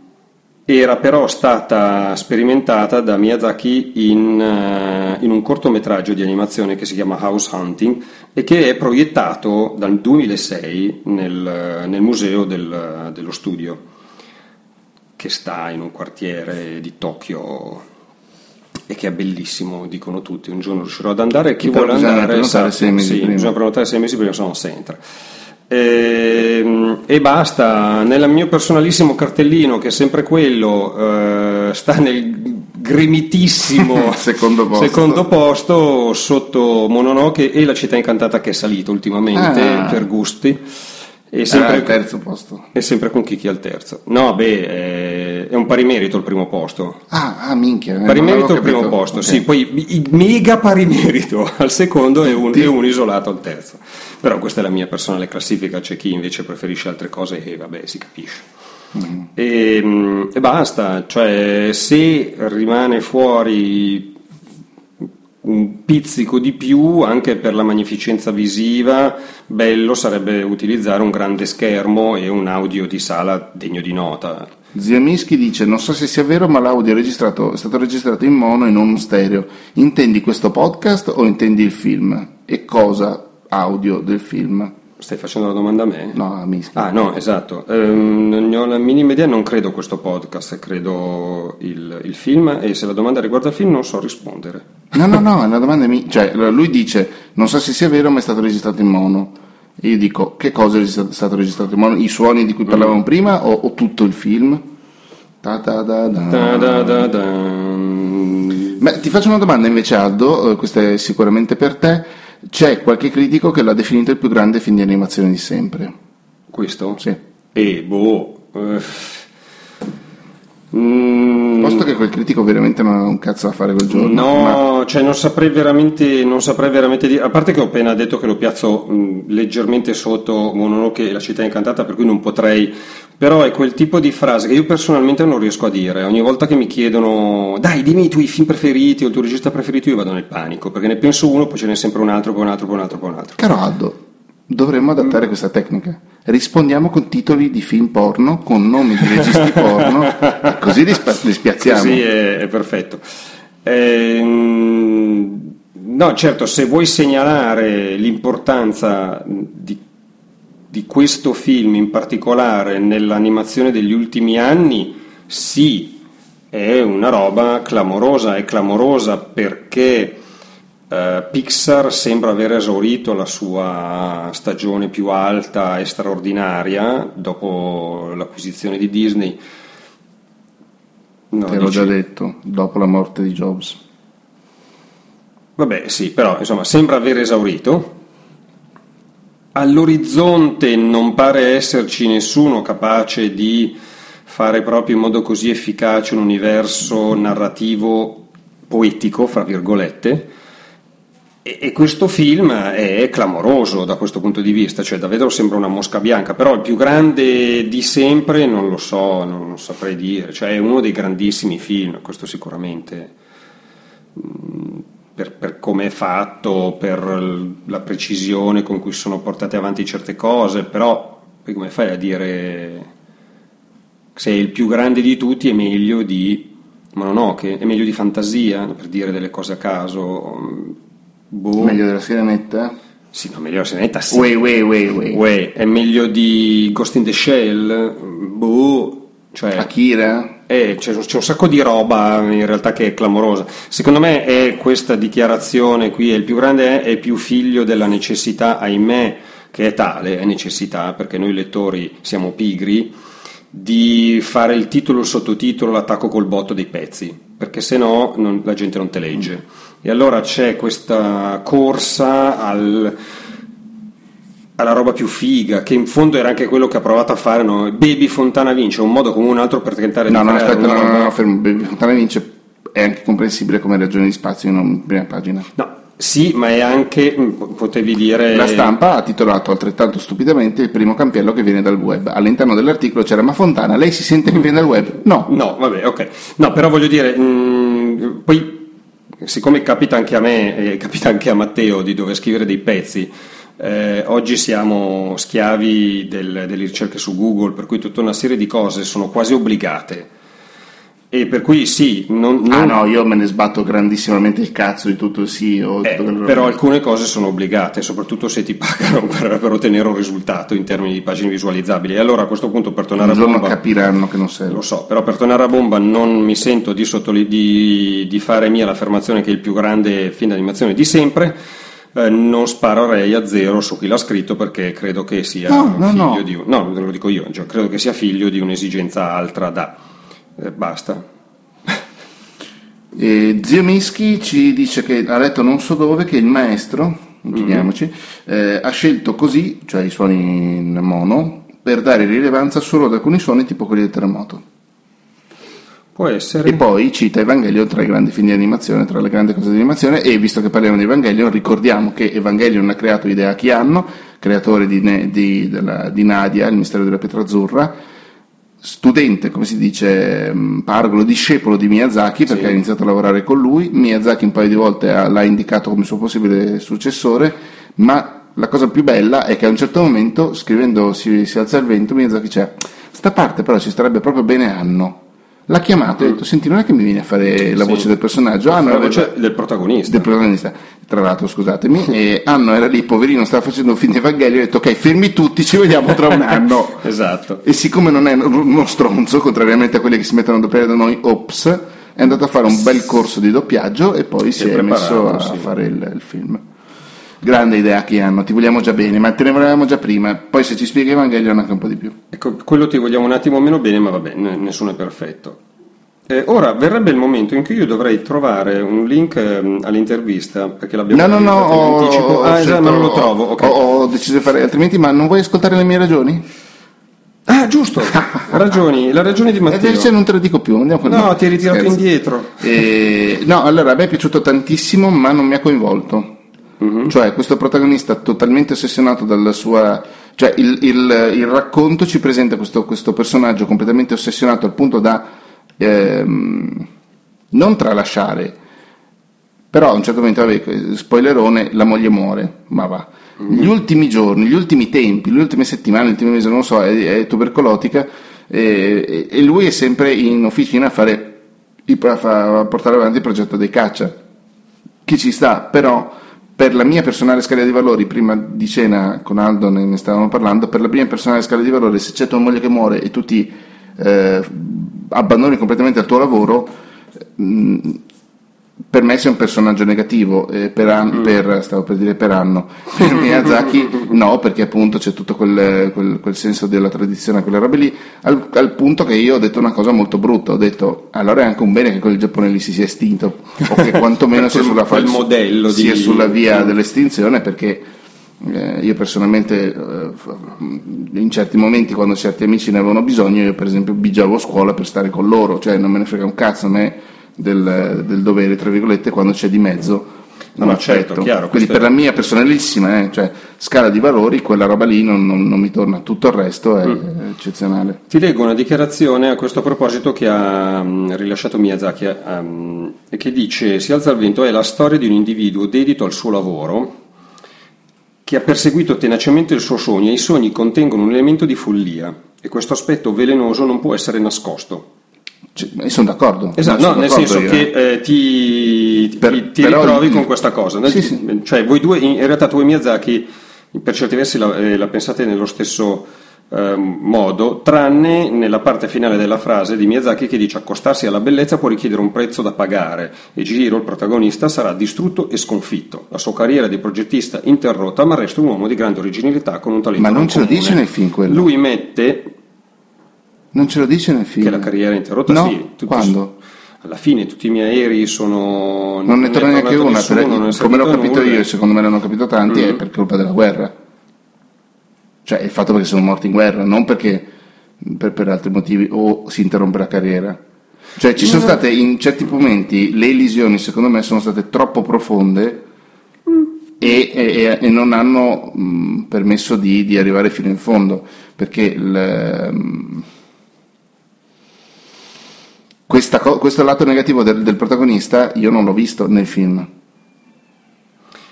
era però stata sperimentata da Miyazaki in, uh, in, un cortometraggio di animazione che si chiama House Hunting e che è proiettato dal 2006 nel, nel museo del, dello studio che sta in un quartiere di Tokyo e che è bellissimo, dicono tutti. Un giorno riuscirò ad andare. Chi vuole andare, sa, sì, bisogna prenotare sei mesi prima, se no si entra. E, ehm, e, basta, nel mio personalissimo cartellino, che è sempre quello, eh, sta nel gremitissimo secondo, posto. secondo, posto. sotto Mononoke e la città incantata che è salita ultimamente ah. per gusti. E sempre, ah, al terzo posto. E sempre con Kiki al terzo. No, beh, è un pari merito il primo posto. Ah, ah minchia. Pari merito il primo posto, okay. sì. Poi mega pari merito al secondo e un, un, isolato al terzo. Però questa è la mia personale classifica, c'è chi invece preferisce altre cose e vabbè, si capisce. Mm. E, e basta, cioè se rimane fuori un pizzico di più anche per la magnificenza visiva, bello sarebbe utilizzare un grande schermo e un audio di sala degno di nota. Zia Mischi dice: Non so se sia vero, ma l'audio è, è stato registrato in mono e non stereo. Intendi questo podcast o intendi il film? E cosa audio del film? Stai facendo la domanda a me? No, a Mischi. Ah, no, esatto. Ehm, non ho la minima idea, non credo questo podcast, credo il, il, film. E se la domanda riguarda il film, non so rispondere. No, no, no, è una domanda mia. Cioè, lui dice: Non so se sia vero, ma è stato registrato in mono. Io dico: Che cosa è stato registrato? I suoni di cui parlavamo mm. prima o, o, tutto il film? Ta da da da. da, da, da, da. Beh, ti faccio una domanda invece, Aldo. Eh, questa è sicuramente per te c'è qualche critico che l'ha definito il più grande film di animazione di sempre. Questo? Sì. E boh. Eh, Mm, Posto che quel critico veramente non ha un cazzo da fare quel giorno. No, ma... cioè non saprei veramente, non saprei veramente dire. A parte che ho appena detto che lo piazzo mh, leggermente sotto Mononoke la città incantata, per cui non potrei. Però è quel tipo di frase che io personalmente non riesco a dire. Ogni volta che mi chiedono, dai, dimmi i tuoi film preferiti o il tuo regista preferito, io vado nel panico, perché ne penso uno, poi ce n'è sempre un altro, poi un altro, poi un altro, poi un altro. Caro Aldo, dovremmo adattare mm. questa tecnica. Rispondiamo con titoli di film porno, con nomi di registi porno, e così li, spa- li spiazziamo. Così è, è perfetto. Ehm, no, certo, se vuoi segnalare l'importanza di, di questo film in particolare nell'animazione degli ultimi anni, sì, è una roba clamorosa, è clamorosa perché Uh, Pixar sembra aver esaurito la sua stagione più alta e straordinaria dopo l'acquisizione di Disney. No, Te l'ho dici... già detto, dopo la morte di Jobs. Vabbè, sì, però insomma sembra aver esaurito. All'orizzonte non pare esserci nessuno capace di fare proprio in modo così efficace un universo narrativo poetico, fra virgolette e, questo film è clamoroso da questo punto di vista, cioè davvero sembra una mosca bianca, però il più grande di sempre non lo so, non saprei dire, cioè è uno dei grandissimi film, questo sicuramente, mm, per, per come è fatto, per la precisione con cui sono portate avanti certe cose, però poi come fai a dire se è il più grande di tutti è meglio di Mononoke, è meglio di Fantasia, per dire delle cose a caso Boh. Meglio della Sirenetta? Sì, no, meglio della Sirenetta sì. Way, way, way. way. È meglio di Ghost in the Shell? Boh. Cioè, Akira? Eh, c'è, c'è, un sacco di roba in realtà che è clamorosa. Secondo me è questa dichiarazione qui, è il più grande è, è più figlio della necessità, ahimè, che è tale, è necessità, perché noi lettori siamo pigri, di fare il titolo il sottotitolo, l'attacco col botto dei pezzi, perché se no non, la gente non te legge. E allora c'è questa corsa al, alla roba più figa, che in fondo era anche quello che ha provato a fare no? Baby Fontana Vince, un modo come un altro per tentare no, di no, aspetta, no, no, no, fermo, Baby Fontana Vince è anche comprensibile come ragione di spazio in una prima pagina. No, sì, ma è anche, mm, potevi dire... La stampa ha titolato altrettanto stupidamente il primo campiello che viene dal web. All'interno dell'articolo c'era ma Fontana, lei si sente che viene dal web? No. No, vabbè, ok. No, però voglio dire, mh, mm, poi siccome capita anche a me e capita anche a Matteo di dover scrivere dei pezzi, eh, oggi siamo schiavi del, delle ricerche su Google, per cui tutta una serie di cose sono quasi obbligate e per cui sì, non, non... Ah no, io me ne sbatto grandissimamente il cazzo di tutto il SEO. Eh, però alcune cose sono obbligate, soprattutto se ti pagano per, per, ottenere un risultato in termini di pagine visualizzabili. E allora a questo punto per tornare un a bomba... capiranno che non serve. Lo so, però per tornare a bomba non mi sento di, sottoli... di, di fare mia l'affermazione che è il più grande film d'animazione di sempre. Eh, non sparerei a zero su chi l'ha scritto perché credo che sia no, no, figlio no. di un... No, lo dico io, cioè, credo che sia figlio di un'esigenza altra da eh, basta. E Zio Mischi ci dice che ha letto non so dove che il maestro, chiamiamoci, mm-hmm. eh, ha scelto così, cioè i suoni in mono, per dare rilevanza solo ad alcuni suoni tipo quelli del terremoto. Può essere. E poi cita Evangelion tra i grandi film di animazione, tra le grandi cose di animazione, e visto che parliamo di Evangelion, ricordiamo che Evangelion ha creato Hideaki Anno, creatore di, di, della, di Nadia, il mistero della pietra azzurra, studente, come si dice, mm, pargolo, discepolo di Miyazaki perché sì. ha iniziato a lavorare con lui. Miyazaki un paio di volte l'ha indicato come suo possibile successore, ma la cosa più bella è che a un certo momento, scrivendo Si, si alza il vento, Miyazaki dice: Sta parte però ci starebbe proprio bene Anno. L'ha chiamato e ha detto: Senti, non è che mi vieni a fare la sì. voce del personaggio, Anno la voce del protagonista. Del protagonista tra l'altro scusatemi, e Anno era lì, poverino, stava facendo un film di Evangelio e ha detto ok, fermi tutti, ci vediamo tra un anno. esatto. E siccome non è uno stronzo, contrariamente a quelli che si mettono a doppiare da noi, ops, è andato a fare un bel corso di doppiaggio e poi si, si è, è messo a sì. fare il, il, film. Grande idea che hanno, ti vogliamo già bene, ma te ne volevamo già prima, poi se ci spieghi Evangelion anche un po' di più. Ecco, quello ti vogliamo un attimo meno bene, ma va bene, nessuno è perfetto. Eh, ora verrebbe il momento in cui io dovrei trovare un link eh, all'intervista perché l'abbiamo no, no, no, ho, ah, esatto, ma non lo trovo. Okay. Ho, ho, deciso di fare altrimenti, ma non vuoi ascoltare le mie ragioni? Ah, Ah, giusto, ragioni, la ragione di E Matteo. invece non te lo dico più. andiamo con- No, ti hai ritirato scherzo. indietro. Eh, no, allora a me è piaciuto tantissimo, ma non mi ha coinvolto. Mhm. Cioè, questo protagonista totalmente ossessionato dalla sua. Cioè, il, il- il racconto ci presenta questo, questo personaggio completamente ossessionato al punto da ehm, non tralasciare. Però a un certo momento, vabbè, spoilerone, la moglie muore, ma va. Gli ultimi giorni, gli ultimi tempi, le ultime settimane, gli ultimi mesi, non lo so, è, è tubercolotica e, e lui è sempre in officina a, fare, a fa- a portare avanti il progetto dei caccia. Chi ci sta, però per la mia personale scala di valori, prima di cena con Aldo ne, stavamo parlando, per la mia personale scala di valori, se c'è tua moglie che muore e tu ti eh, abbandoni completamente al tuo lavoro, mh, per me sei un personaggio negativo, eh, per, an- per- stavo per dire per anno, per Miyazaki no, perché appunto c'è tutto quel, quel- quel senso della tradizione, quelle robe lì, al, al punto che io ho detto una cosa molto brutta, ho detto allora è anche un bene che quel Giappone lì si sia estinto, o che quantomeno sia sulla, quel modello di- sia sulla via dell'estinzione, perché eh, io personalmente eh, in certi momenti quando certi amici ne avevano bisogno, io per esempio bigiavo a scuola per stare con loro, cioè non me ne frega un cazzo a me del, del dovere, tra virgolette, quando c'è di mezzo No, un ma certo, chiaro, Quindi per è- la mia personalissima, eh, cioè scala di valori, quella roba lì non, non- non mi torna, tutto il resto è Mm. eccezionale. Ti leggo una dichiarazione a questo proposito che ha mm, rilasciato Miyazaki e che dice Si alza al vento è la storia di un individuo dedito al suo lavoro che ha perseguito tenacemente il suo sogno e i sogni contengono un elemento di follia e questo aspetto velenoso non può essere nascosto. Cioè, sono d'accordo. Esatto, sono no, nel d'accordo senso io, che eh. eh, ti, ti- Per- ti ritrovi il- con questa cosa. no? Sì, sì. Cioè, voi due, in in realtà tu e Miyazaki, per certi versi la, eh, la pensate nello stesso eh, modo, tranne nella parte finale della frase di Miyazaki che dice accostarsi alla bellezza può richiedere un prezzo da pagare e Giro, il protagonista, sarà distrutto e sconfitto. La sua carriera di progettista interrotta, ma resta un uomo di grande originalità con un talento Ma non ce lo dice nel film quello? Lui mette Non ce lo dice nel film. che la carriera è interrotta, No, sì. tutti- quando? alla fine tutti i miei aerei sono... Non ne è torna neanche una, nessuno, per- è come l'ho capito nulla. io e secondo me l'hanno capito tanti, è Mm. per colpa della guerra. Cioè il fatto perché sono morti in guerra, non perché per, per altri motivi o si interrompe la carriera. Cioè ci sono state in certi momenti le elisioni secondo me sono state troppo profonde e, e- e non hanno mh, permesso di, di arrivare fino in fondo perché il, mh, questa questo lato negativo del, del protagonista io non l'ho visto nel film.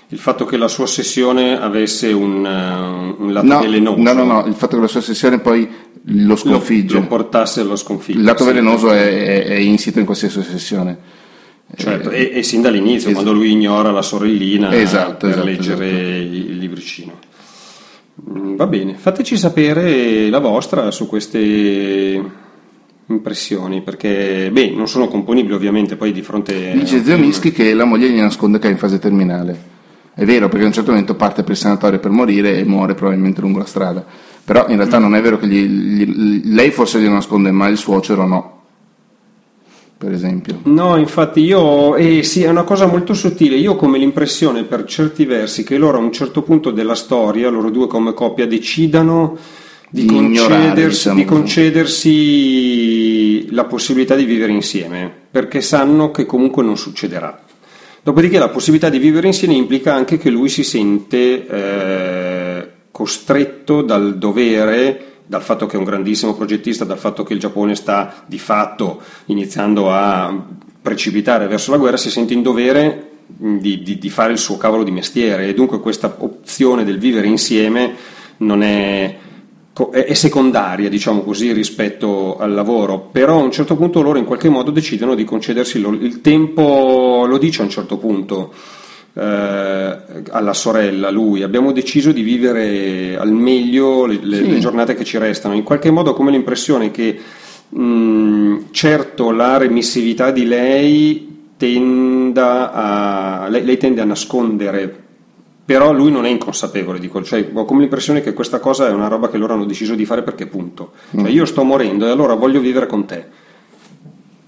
Il fatto che la sua ossessione avesse un, eh, un lato No, velenoso. no, no, no, il fatto che la sua sessione poi lo Lo, sconfigge. lo portasse allo sconfitto. il lato sì. velenoso è, è- è insito in qualsiasi sessione. Certo, e, e sin dall'inizio, es- quando lui ignora la sorellina Esatto, per esatto, leggere esatto. il libricino. Mm, Va bene, fateci sapere la vostra su queste impressioni, perché, beh, non sono componibili ovviamente, poi di fronte... Dice Zio Mischi che la moglie gli nasconde che è in fase terminale. È vero, perché a un certo momento parte per il sanatorio per morire e muore probabilmente lungo la strada. Però in realtà non è vero che gli- gli- lei forse glielo nasconde, ma il suocero no. Per esempio. No, infatti io, eh, sì, è una cosa molto sottile, io ho come l'impressione per certi versi che loro a un certo punto della storia, loro due come coppia, decidano di, concedersi, diciamo di concedersi la possibilità di vivere insieme, perché sanno che comunque non succederà. Dopodiché la possibilità di vivere insieme implica anche che lui si sente eh, costretto dal dovere, dal fatto che è un grandissimo progettista, dal fatto che il Giappone sta di fatto iniziando a precipitare verso la guerra, si sente in dovere di, di- di fare il suo cavolo di mestiere e dunque questa opzione del vivere insieme non è, è- secondaria, diciamo così, rispetto al lavoro, però a un certo punto loro in qualche modo decidono di concedersi il tempo, lo dice a un certo punto eh, alla sorella, lui, abbiamo deciso di vivere al meglio le, le- Sì. le giornate che ci restano, in qualche modo ho come l'impressione che mh, certo la remissività di lei tenda a, lei, lei tende a nascondere però lui non è inconsapevole di quello, cioè ho come l'impressione che questa cosa è una roba che loro hanno deciso di fare perché punto. Cioè io sto morendo e allora voglio vivere con te.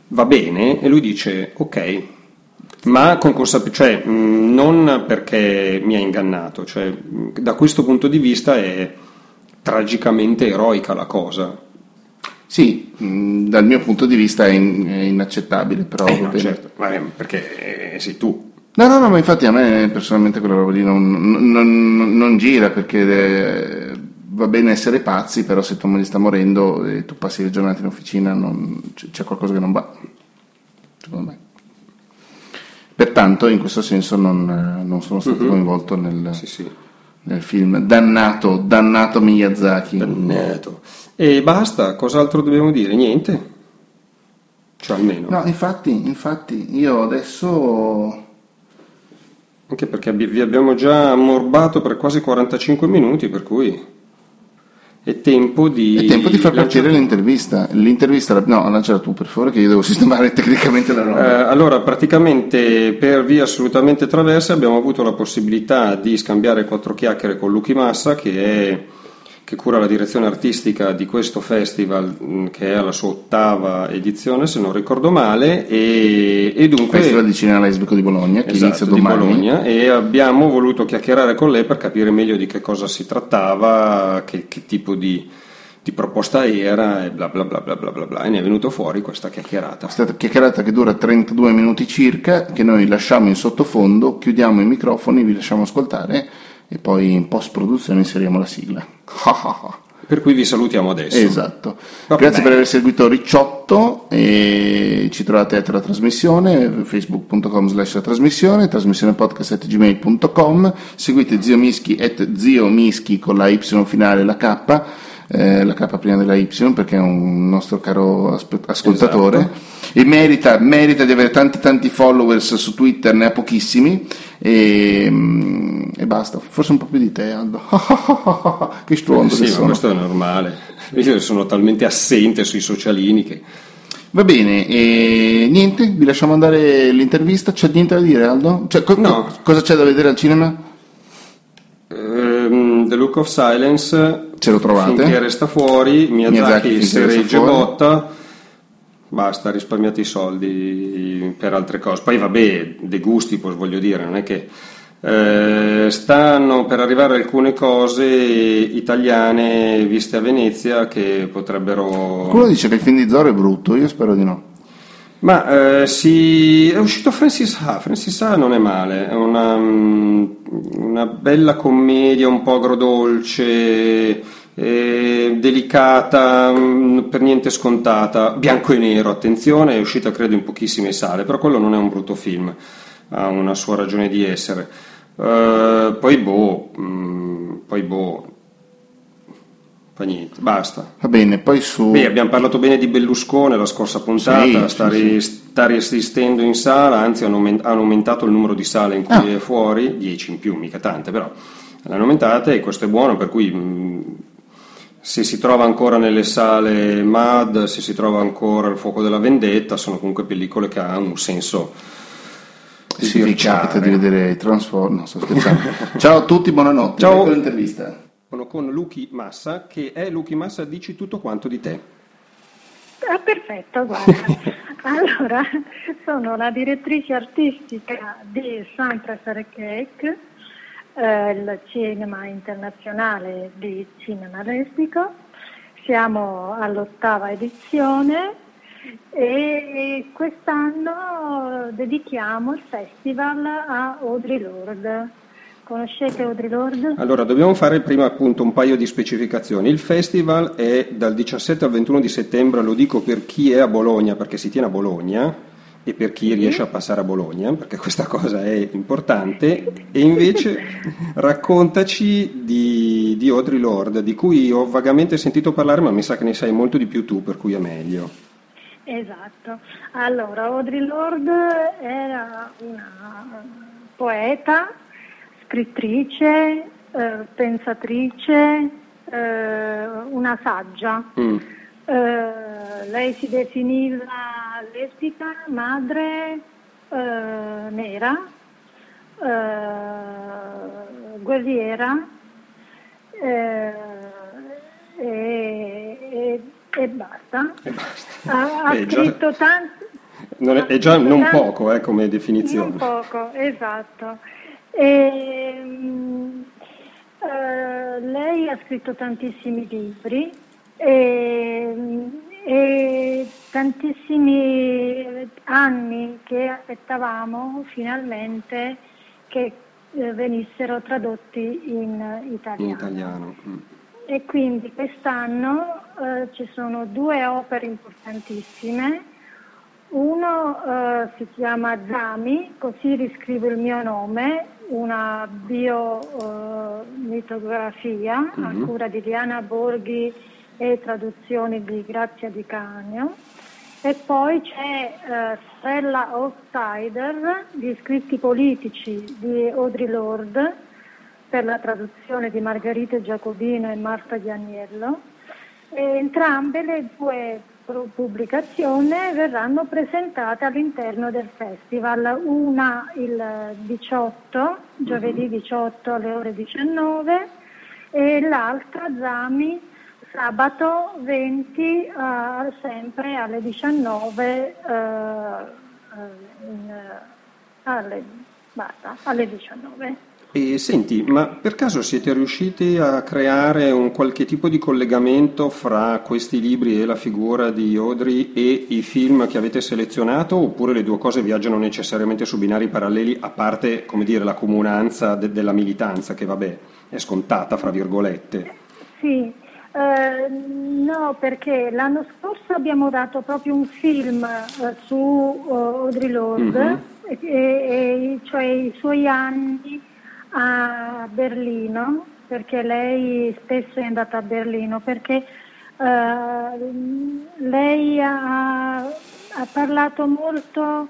Va bene? E lui dice ok, ma con consapevolezza, cioè mh, non perché mi ha ingannato, cioè mh, da questo punto di vista è tragicamente eroica la cosa. Sì, mh, dal mio punto di vista è, in- è inaccettabile, però Eh, no, certo, perché eh, sei tu. No, no, no, ma infatti a me personalmente quella roba lì non, non- non- gira perché eh, va bene essere pazzi, però se tua moglie sta morendo e tu passi le giornate in officina non- c'è qualcosa che non va, secondo me. Pertanto in questo senso non, eh, non sono stato coinvolto nel, Sì, sì. nel film. Dannato, dannato Miyazaki. Dannato. E basta, cos'altro dobbiamo dire? Niente. Cioè almeno. No, infatti, infatti, io adesso... Anche perché vi abbiamo già ammorbato per quasi 45 minuti, per cui è tempo di... È tempo di far partire lanciare- l'intervista. L'intervista, no, lanciala tu per favore, che io devo sistemare tecnicamente la Eh, roba. allora, praticamente per vie assolutamente traverse abbiamo avuto la possibilità di scambiare quattro chiacchiere con Luchi Massa, che, è- che cura la direzione artistica di questo festival, mh, che è alla sua ottava edizione, se non ricordo male, e, e dunque... Festival di Cinema Lesbico di Bologna, che Esatto, inizia di domani. Bologna e abbiamo voluto chiacchierare con lei per capire meglio di che cosa si trattava, che, che tipo di, di proposta era e bla bla bla bla bla bla bla e ne è venuto fuori questa chiacchierata. Questa chiacchierata che dura 32 minuti circa, che noi lasciamo in sottofondo, chiudiamo i microfoni, vi lasciamo ascoltare e poi in post-produzione inseriamo la sigla. Per cui vi salutiamo adesso. Esatto. Va Grazie bene. per aver seguito Ricciotto e ci trovate a la trasmissione, facebook.com slash la trasmissione, trasmissionepodcast.gmail.com, seguite Zio Mischi at Zio Mischi con la Y finale e la K, eh, la K prima della Y perché è un nostro caro ascoltatore Esatto. e merita, merita di avere tanti tanti followers su Twitter, ne ha pochissimi e, mm, e basta, forse un po' più di te Aldo. che stronzo Sì, che ma questo è normale. Io sono talmente assente sui socialini che... Va bene, e niente, vi lasciamo andare l'intervista. C'è niente da dire, Aldo? Cioè, co- No. co- cosa c'è da vedere al cinema? Ehm, The Look of Silence Ce lo trovate? finché resta fuori Miyazaki Miyazaki, se regge botta basta risparmiate i soldi per altre cose poi vabbè dei gusti pues, voglio dire non è che eh, stanno per arrivare alcune cose italiane viste a Venezia che potrebbero Qualcuno dice che il film di Zorro è brutto, io spero di no. Ma eh, sì, è uscito Francis Ha, Francis Ha non è male, è una, mm, una bella commedia un po' agrodolce, eh, delicata, mm, per niente scontata, bianco e nero, attenzione, è uscita credo in pochissime sale, però quello non è un brutto film, ha una sua ragione di essere. Eh, poi boh, mm, poi boh, fa niente, basta. Va bene, poi su... Beh, abbiamo parlato bene di Berlusconi la scorsa puntata, Sì, sta, sì, ri- sta resistendo in sala, anzi hanno, aument- hanno aumentato il numero di sale in cui Ah. è fuori, 10 in più, mica tante però, l'hanno aumentate e questo è buono, per cui mh, se si trova ancora nelle sale MAD, se si trova ancora il fuoco della vendetta, sono comunque pellicole che hanno un senso Sì, vi capita di vedere i Transform... No, sto scherzando. Ciao a tutti, buonanotte. Ciao. Ecco l'intervista. Con Luchi Massa, che è Luchi Massa, dici tutto quanto di te. Ah, perfetto, guarda. allora, sono la direttrice artistica di Fare Cake, eh, il cinema internazionale di cinema lesbico. Siamo all'ottava edizione e quest'anno dedichiamo il festival a Audrey Lorde. Conoscete Audrey Lorde? Allora, dobbiamo fare prima appunto un paio di specificazioni. Il festival è dal 17 al 21 di settembre, lo dico per chi è a Bologna, perché si tiene a Bologna, e per chi riesce a passare a Bologna, perché questa cosa è importante. E invece raccontaci di, di Audrey Lorde, di cui ho vagamente sentito parlare, ma mi sa che ne sai molto di più tu, per cui è meglio. Esatto. Allora, Audre Lorde era una poeta, scrittrice, eh, pensatrice, eh, una saggia. Mm. Eh, lei si definiva lesbica, madre, eh, nera, eh, guerriera e, e- e basta. E basta. Ha, ha Beh, già- scritto tanti. non è, è già non poco eh, come definizione. Non poco, esatto. E, mm, eh, lei ha scritto tantissimi libri e, e tantissimi anni che aspettavamo finalmente che eh, venissero tradotti in italiano. In italiano. Mm. E quindi quest'anno eh, ci sono due opere importantissime. Uno eh, si chiama Zami, così riscrivo il mio nome, una biomitografia uh, mm-hmm. a cura di Diana Borghi e traduzioni di Grazia Di Canio. E poi c'è uh, Stella Outsider di scritti politici di Audrey Lord per la traduzione di Margherita Giacobino e Marta Di Agnello. E entrambe le due pubblicazioni verranno presentate all'interno del festival, una il 18, giovedì 18 mhm. alle ore 19 e l'altra Zami sabato 20 uh, eh, sempre alle 19 uh, uh, in, alle, basta, alle 19. E senti, ma per caso siete riusciti a creare un qualche tipo di collegamento fra questi libri e la figura di Audrey e i film che avete selezionato oppure le due cose viaggiano necessariamente su binari paralleli a parte, come dire, la comunanza de- della militanza che vabbè è scontata fra virgolette? Sì, eh, no, perché l'anno scorso abbiamo dato proprio un film eh, su uh, Audrey Lorde, mm-hmm. e, e, cioè i suoi anni a Berlino, perché lei spesso è andata a Berlino, perché uh, lei ha, ha, parlato molto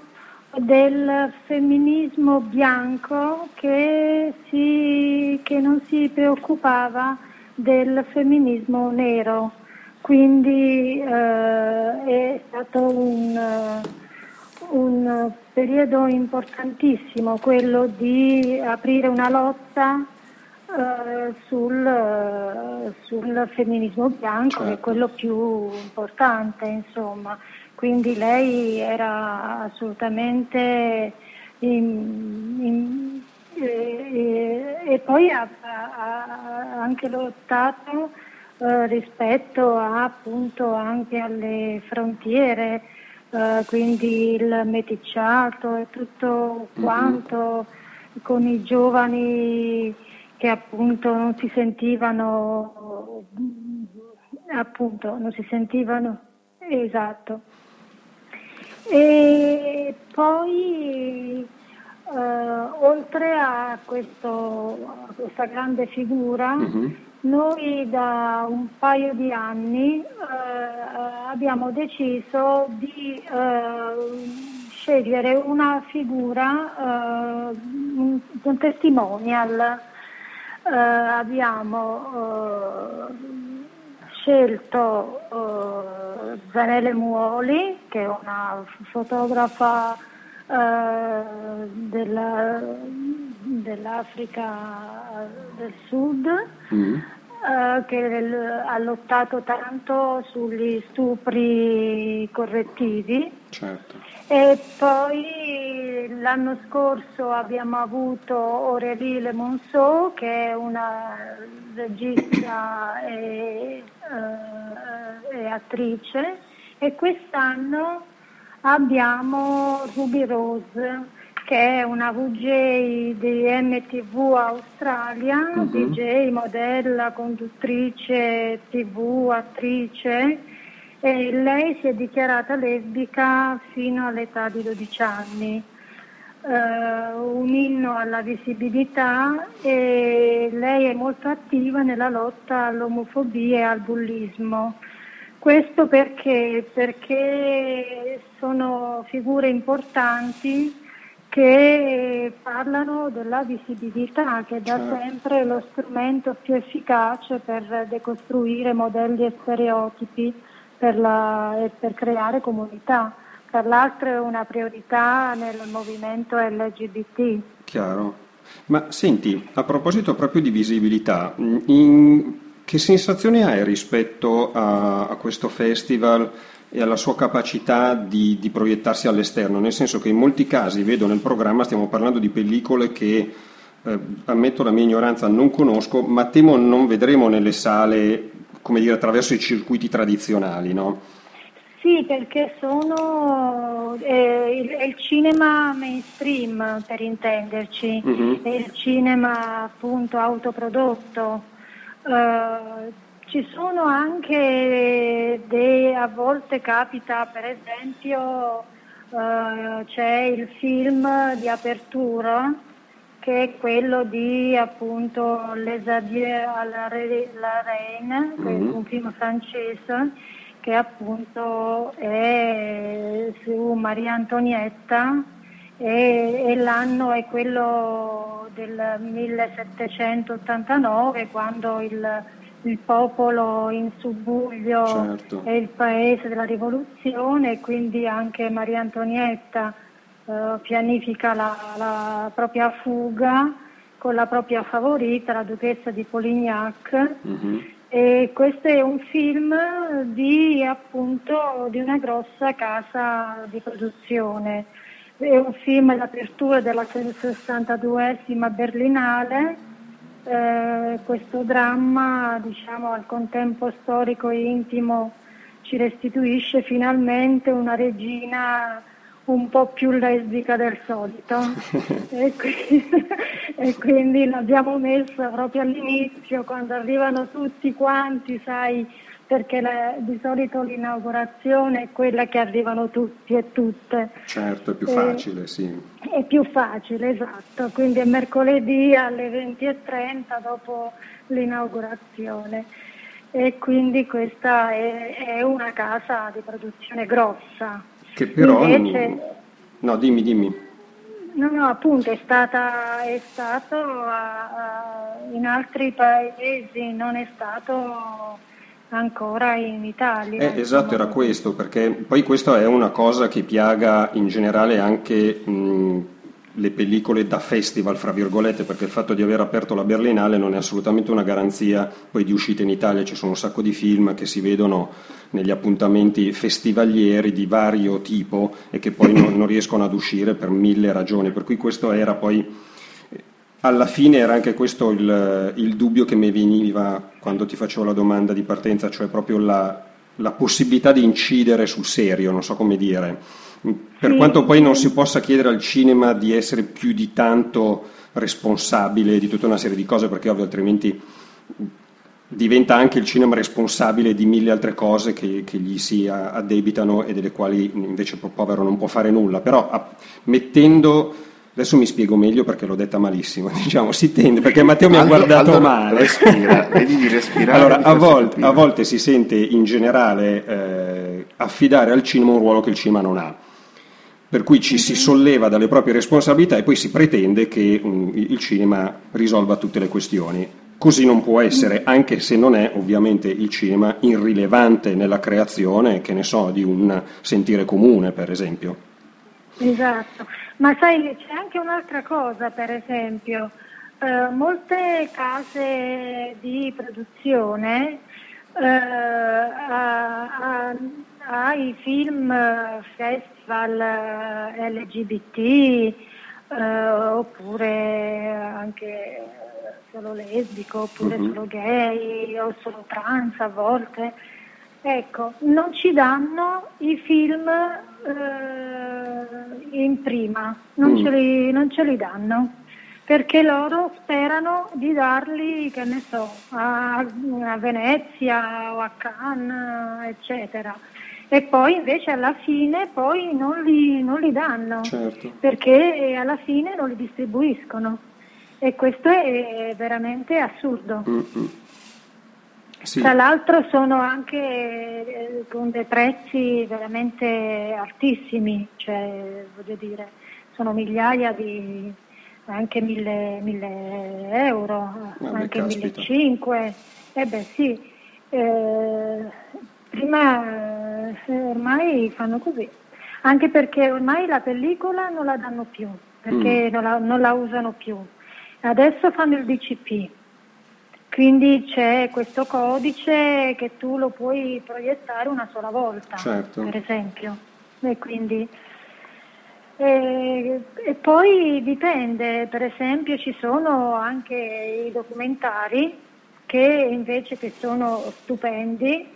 del femminismo bianco che, si, che non si preoccupava del femminismo nero, quindi uh, è stato un... Un periodo importantissimo, quello di aprire una lotta eh, sul, sul, femminismo bianco, certo. che è certo. quello più importante, insomma. Quindi lei era assolutamente in, in, eh, e poi ha, ha, anche lottato eh, rispetto a, appunto anche alle frontiere eh, quindi il meticciato e tutto quanto mm-hmm. con i giovani che appunto non si sentivano appunto non si sentivano esatto e poi eh, oltre a, questo, a, questa grande figura mm-hmm noi da un paio di anni eh, abbiamo deciso di eh, scegliere una figura, un, un, testimonial. Abbiamo scelto Zanele Muoli, che è una fotografa della, dell'Africa del Sud. Mm eh, che ha lottato tanto sugli stupri correttivi. Certo. E poi l'anno scorso abbiamo avuto Aurélie Le Monceau, che è una regista e, uh, e attrice, e quest'anno abbiamo Ruby Rose che è una VJ di MTV Australia, uh-huh. Mhm. DJ, modella, conduttrice TV, attrice e lei si è dichiarata lesbica fino all'età di 12 anni. Uh, un inno alla visibilità e lei è molto attiva nella lotta all'omofobia e al bullismo. Questo perché? Perché sono figure importanti che parlano della visibilità, che da certo. sempre lo strumento più efficace per decostruire modelli e stereotipi per, la, e per creare comunità. Tra l'altro è una priorità nel movimento LGBT. Chiaro. Ma senti, a proposito proprio di visibilità, in, che sensazione hai rispetto a, a questo festival? e alla sua capacità di, di, proiettarsi all'esterno, nel senso che in molti casi, vedo nel programma, stiamo parlando di pellicole che, eh, ammetto la mia ignoranza, non conosco, ma temo non vedremo nelle sale, come dire, attraverso i circuiti tradizionali, no? Sì, perché sono eh, il, è il cinema mainstream per intenderci, Mhm. è il cinema appunto autoprodotto. Eh, ci sono anche dei, a volte capita per esempio eh, c'è il film di apertura che è quello di appunto Les Adieux à la, Re- la Reine, Mhm. un film francese che appunto è su Maria Antonietta e, e l'anno è quello del 1789 quando il, il popolo in subbuglio Certo. è il paese della rivoluzione e quindi anche Maria Antonietta eh, pianifica la, la propria fuga con la propria favorita, la duchessa di Polignac. Mhm. E questo è un film di appunto di una grossa casa di produzione. È un film d'apertura della 62esima Berlinale. Eh, questo dramma, diciamo, al contempo storico e intimo ci restituisce finalmente una regina un po' più lesbica del solito e, qui- e quindi l'abbiamo messa proprio all'inizio quando arrivano tutti quanti, sai, perché la- di solito l'inaugurazione è quella che arrivano tutti e tutte. Certo, è più facile, sì. È più facile, esatto, quindi è mercoledì alle 20.30 dopo l'inaugurazione e quindi questa è, è una casa di produzione grossa. Che però... Invece- No, dimmi, dimmi. No, no, appunto è, stata, è stato a- a- in altri paesi, non è stato ancora in Italia. Eh, esatto, era questo, perché poi questa è una cosa che piaga in generale anche mh, le pellicole da festival, fra virgolette, perché il fatto di aver aperto la Berlinale non è assolutamente una garanzia poi di uscita in Italia, ci sono un sacco di film che si vedono negli appuntamenti festivalieri di vario tipo e che poi non, non riescono ad uscire per mille ragioni, per cui questo era poi alla fine era anche questo il, il dubbio che mi veniva quando ti facevo la domanda di partenza, cioè proprio la, la possibilità di incidere sul serio, non so come dire. Per Sì, quanto poi non si possa chiedere al cinema di essere più di tanto responsabile di tutta una serie di cose, perché ovvio altrimenti diventa anche il cinema responsabile di mille altre cose che, che gli si addebitano e delle quali invece po- povero non può fare nulla. Però mettendo, adesso mi spiego meglio perché l'ho detta malissimo, diciamo, si tende, perché Matteo mi ha Aldo- guardato Aldo male. respira, vedi di respirare, Allora, di a volte, a volte si sente in generale eh, affidare al cinema un ruolo che il cinema non ha. Per cui ci si solleva dalle proprie responsabilità e poi si pretende che mm, il cinema risolva tutte le questioni. Così non può essere, anche se non è ovviamente il cinema irrilevante nella creazione, che ne so, di un sentire comune, per esempio. Esatto, ma sai c'è anche un'altra cosa, per esempio, eh, molte case di produzione eh, a- a- ai film eh, festival eh, LGBT eh, oppure anche eh, solo lesbico oppure Mhm. solo gay o solo trans a volte. Ecco, non ci danno i film eh, in prima, non, Mm. ce li, non ce li danno, perché loro sperano di darli, che ne so, a, a Venezia o a Cannes, eccetera. E poi invece alla fine poi non li, non li danno, Certo. perché alla fine non li distribuiscono. E questo è veramente assurdo. Mm-mm. Sì. Tra l'altro sono anche eh, con dei prezzi veramente altissimi, cioè voglio dire, sono migliaia di anche mille, mille euro, Vabbè, anche caspita. 1500. Eh beh sì, eh, prima eh, ormai fanno così, anche perché ormai la pellicola non la danno più, perché non, la, non la usano più. Adesso fanno il DCP. Quindi c'è questo codice che tu lo puoi proiettare una sola volta, Certo. per esempio. E, quindi, e, e poi dipende, per esempio ci sono anche i documentari che invece che sono stupendi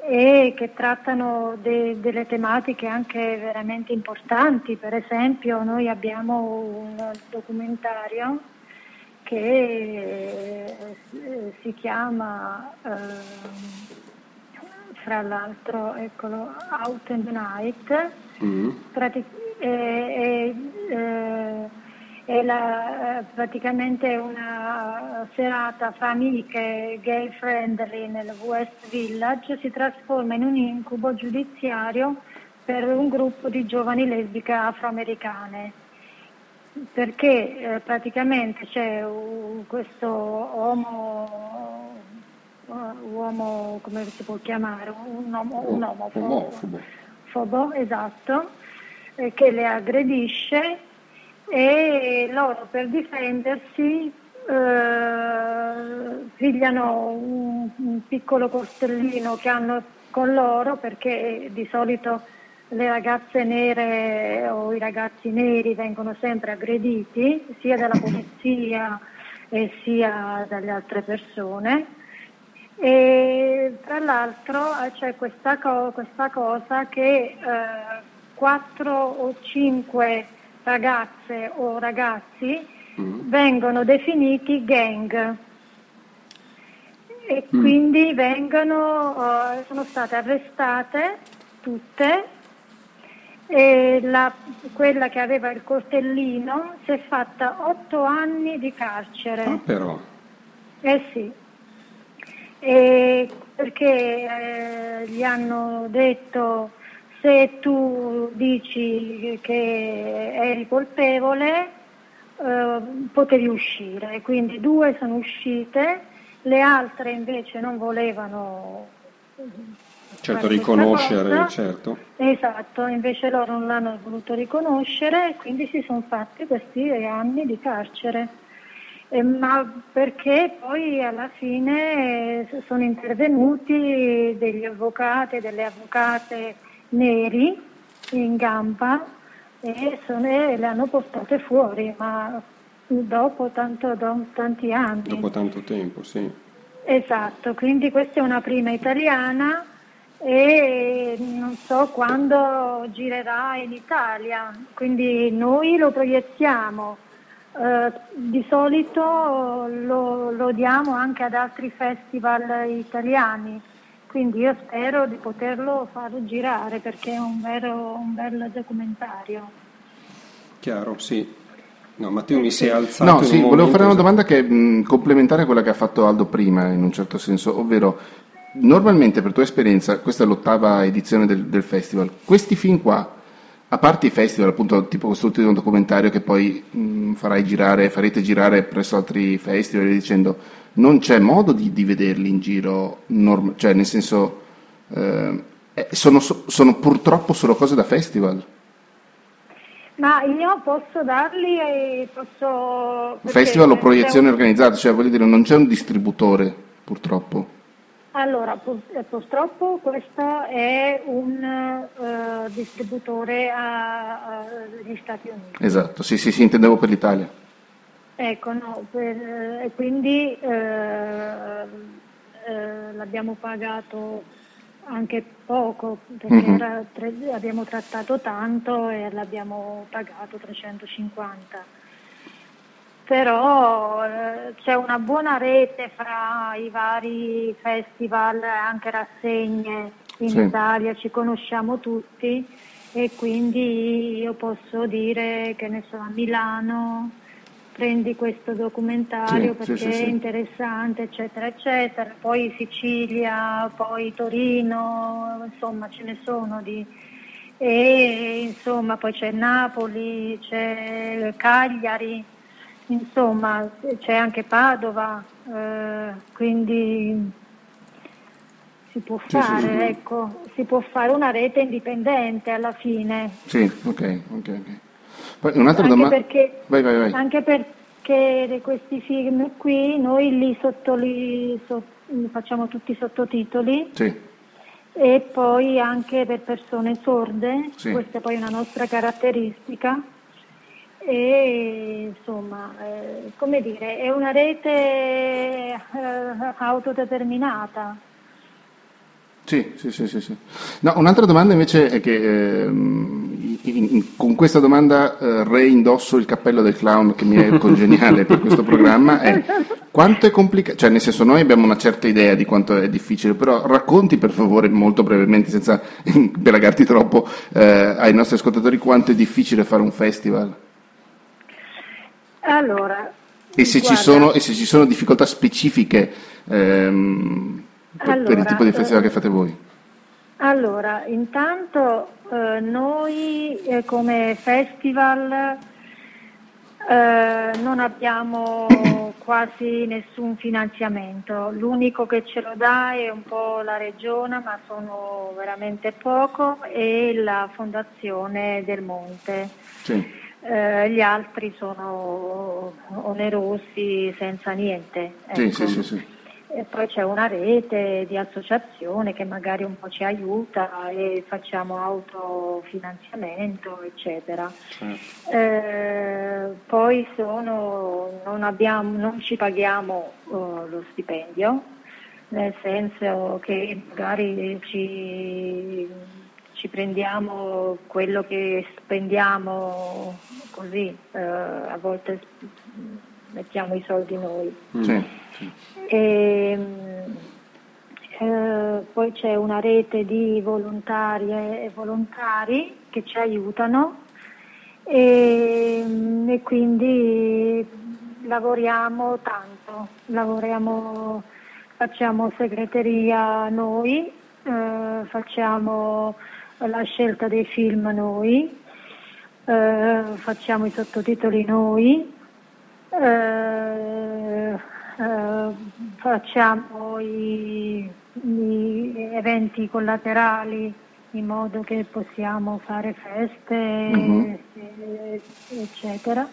e che trattano de, delle tematiche anche veramente importanti. Per esempio noi abbiamo un documentario che eh, si chiama eh, fra l'altro eccolo, Out in the Night, mm. Prati- è, è, è la, praticamente una serata fra amiche gay friendly nel West Village, si trasforma in un incubo giudiziario per un gruppo di giovani lesbiche afroamericane perché eh, praticamente c'è uh, questo uomo uomo, come si può chiamare, un, uomo, un omofobo. Fobo, esatto, eh, che le aggredisce e loro per difendersi eh, pigliano un, un piccolo costellino che hanno con loro perché di solito le ragazze nere o i ragazzi neri vengono sempre aggrediti sia dalla polizia e sia dalle altre persone e tra l'altro eh, c'è questa, co- questa cosa che eh, o cinque ragazze o ragazzi mm. vengono definiti gang e mm. quindi vengono, uh, sono state arrestate tutte e la, quella che aveva il coltellino si è fatta otto anni di carcere. Ah, però. Eh sì e perché eh, gli hanno detto se tu dici che eri colpevole eh, potevi uscire, quindi due sono uscite, le altre invece non volevano certo riconoscere, certo. Esatto, invece loro non l'hanno voluto riconoscere e quindi si sono fatti questi anni di carcere eh, ma perché poi alla fine eh, sono intervenuti degli avvocati e delle avvocate neri in gamba e sono, le hanno portate fuori, ma dopo tanto, do, tanti anni. Dopo tanto tempo, sì. Esatto, quindi questa è una prima italiana e non so quando girerà in Italia, quindi noi lo proiettiamo eh, di solito lo, lo, diamo anche ad altri festival italiani, quindi io spero di poterlo far girare perché è un, vero, un bel documentario. Chiaro, sì. No, Matteo mi sei alzato. No, sì, volevo fare una domanda che è mh, complementare a quella che ha fatto Aldo prima, in un certo senso, ovvero normalmente per tua esperienza, questa è l'ottava edizione del, del festival, questi film qua a parte i festival, appunto, tipo questo ultimo documentario che poi mh, farai girare, farete girare presso altri festival, dicendo, non c'è modo di, di vederli in giro, norm- cioè nel senso, eh, sono, sono, purtroppo solo cose da festival. Ma io posso darli e posso... Festival o proiezione un... organizzata, cioè voglio dire, non c'è un distributore, purtroppo. Allora, eh, purtroppo questo è un uh, distributore agli Stati Uniti. Esatto, sì, sì, sì, intendevo per l'Italia. Ecco, no, per, eh, quindi eh, l'abbiamo pagato anche poco, perché mm-hmm. tre, abbiamo trattato tanto e l'abbiamo pagato 350 però eh, c'è una buona rete fra i vari festival, anche rassegne in sì. Italia, ci conosciamo tutti e quindi io posso dire che ne so a Milano prendi questo documentario sì, perché sì, è interessante eccetera eccetera, poi Sicilia, poi Torino, insomma ce ne sono di e insomma poi c'è Napoli, c'è Cagliari insomma c'è anche Padova, eh, quindi si può fare, sì, sì, ecco, si può fare una rete indipendente alla fine. Sì, ok, ok, ok. Poi un'altra domanda. Perché, vai, vai, vai. Anche perché questi film qui noi li, sottoli, so, facciamo tutti i sottotitoli. Sì. E poi anche per persone sorde, sì. questa è poi una nostra caratteristica e insomma, eh, come dire, è una rete eh, autodeterminata. Sì, sì, sì, sì, sì. No, un'altra domanda invece è che ehm, in, in, con questa domanda eh, reindosso il cappello del clown che mi è congeniale per questo programma è quanto è complicato, cioè nel senso noi abbiamo una certa idea di quanto è difficile, però racconti per favore molto brevemente, senza belagarti troppo, eh, ai nostri ascoltatori quanto è difficile fare un festival. Allora, e se, ci sono, e se ci sono difficoltà specifiche ehm, per, allora, per, il tipo di festival che fate voi? Allora, intanto eh, noi eh, come festival eh, non abbiamo quasi nessun finanziamento, l'unico che ce lo dà è un po' la regione, ma sono veramente poco, e la Fondazione del Monte. Sì. Eh, gli altri sono onerosi senza niente. Ecco. Sì, sì, sì, e poi c'è una rete di associazione che magari un po' ci aiuta e facciamo autofinanziamento, eccetera. Certo. Eh, poi sono, non, abbiamo, non, ci paghiamo uh, lo stipendio, nel senso che magari ci, ci prendiamo quello che spendiamo così, uh, a volte mettiamo i soldi noi. Sì. E, ehm, eh, poi c'è una rete di volontarie e volontari che ci aiutano e, e quindi lavoriamo tanto, lavoriamo, facciamo segreteria noi, eh, facciamo la scelta dei film noi, eh, facciamo i sottotitoli noi, eh, eh, facciamo i, i, eventi collaterali in modo che possiamo fare feste, uh-huh. eccetera.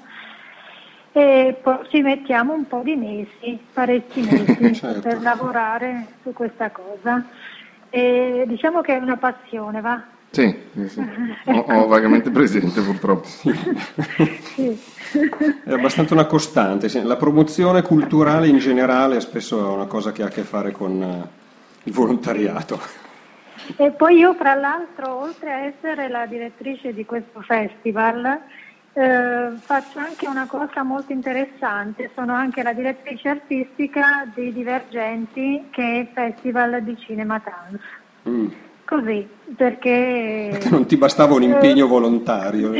E poi ci mettiamo un po' di mesi, parecchi mesi, certo. per lavorare su questa cosa. E diciamo che è una passione, va? Sì, sì. Ho, ho, vagamente presente purtroppo. Sì. È abbastanza una costante. La promozione culturale in generale spesso è una cosa che ha a che fare con eh, il volontariato. E poi io, fra l'altro, oltre a essere la direttrice di questo festival, eh, faccio anche una cosa molto interessante, sono anche la direttrice artistica di Divergenti, che è il Festival di Cinema Trans. Mm. Così, perché... perché... non ti bastava un impegno eh, volontario,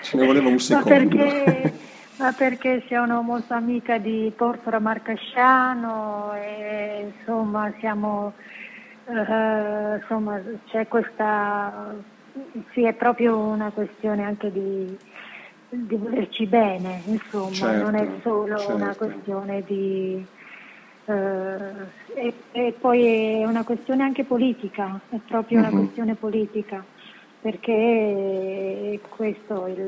ce ne voleva un secondo. Ma perché, ma perché sono molto amica di Portora Marcasciano e insomma siamo... Uh, insomma c'è questa... Sì, è proprio una questione anche di, di volerci bene, insomma, certo, non è solo certo. una questione di eh, e, e, poi è una questione anche politica, è proprio uh-huh. una mhm. questione politica, perché questo è il,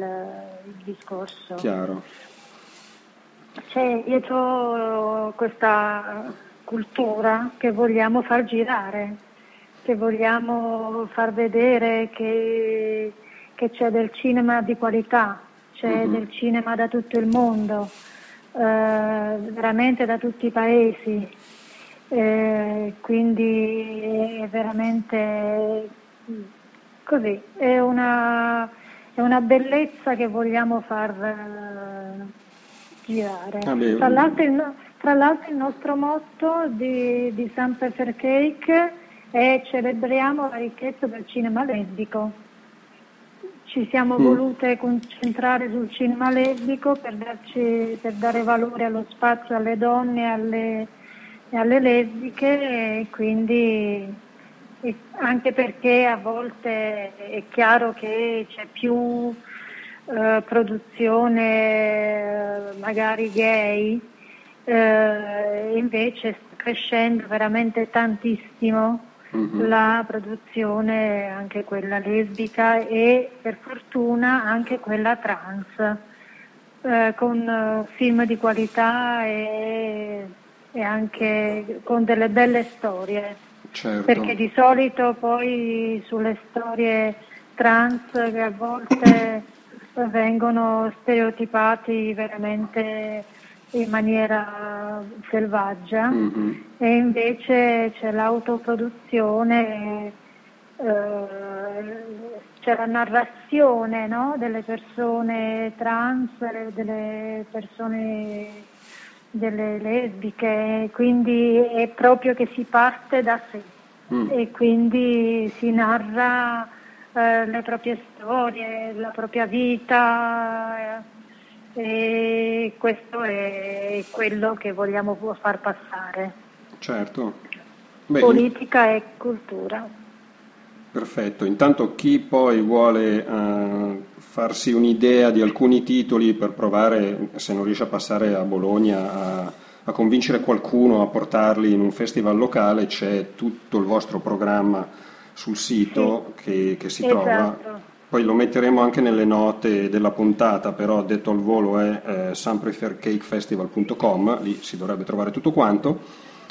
il discorso. Chiaro. C'è dietro questa cultura che vogliamo far girare, che vogliamo far vedere che, che c'è del cinema di qualità, c'è uh-huh. del cinema da tutto il mondo eh, veramente da tutti i paesi, eh, quindi è veramente così, è una, è una bellezza che vogliamo far uh, girare. Ah, tra, l'altro il, tra, l'altro il, nostro motto di, di San Pepper Cake è celebriamo la ricchezza del cinema lesbico ci siamo mm. volute concentrare sul cinema lesbico per, darci, per, dare valore allo spazio alle donne e alle, alle lesbiche e quindi e anche perché a volte è chiaro che c'è più eh, produzione eh, magari gay, eh, invece sta crescendo veramente tantissimo uh-huh. la produzione anche quella lesbica e per fortuna anche quella trans, eh, con uh, film di qualità e, e, anche con delle belle storie. Certo. Perché di solito poi sulle storie trans che a volte vengono stereotipati veramente in maniera selvaggia mm-hmm. e invece c'è l'autoproduzione, eh, c'è la narrazione no? delle persone trans, delle persone delle lesbiche, quindi è proprio che si parte da sé mm. e quindi si narra eh, le proprie storie, la propria vita eh, e questo è quello che vogliamo far passare. Certo. Beh, Politica e cultura. Perfetto, intanto chi poi vuole uh, farsi un'idea di alcuni titoli per provare, se non riesce a passare a Bologna, a, a convincere qualcuno a portarli in un festival locale, c'è tutto il vostro programma sul sito sì. che, che, si esatto. trova. Poi lo metteremo anche nelle note della puntata, però detto al volo è eh, sunprefercakefestival.com, lì si dovrebbe trovare tutto quanto.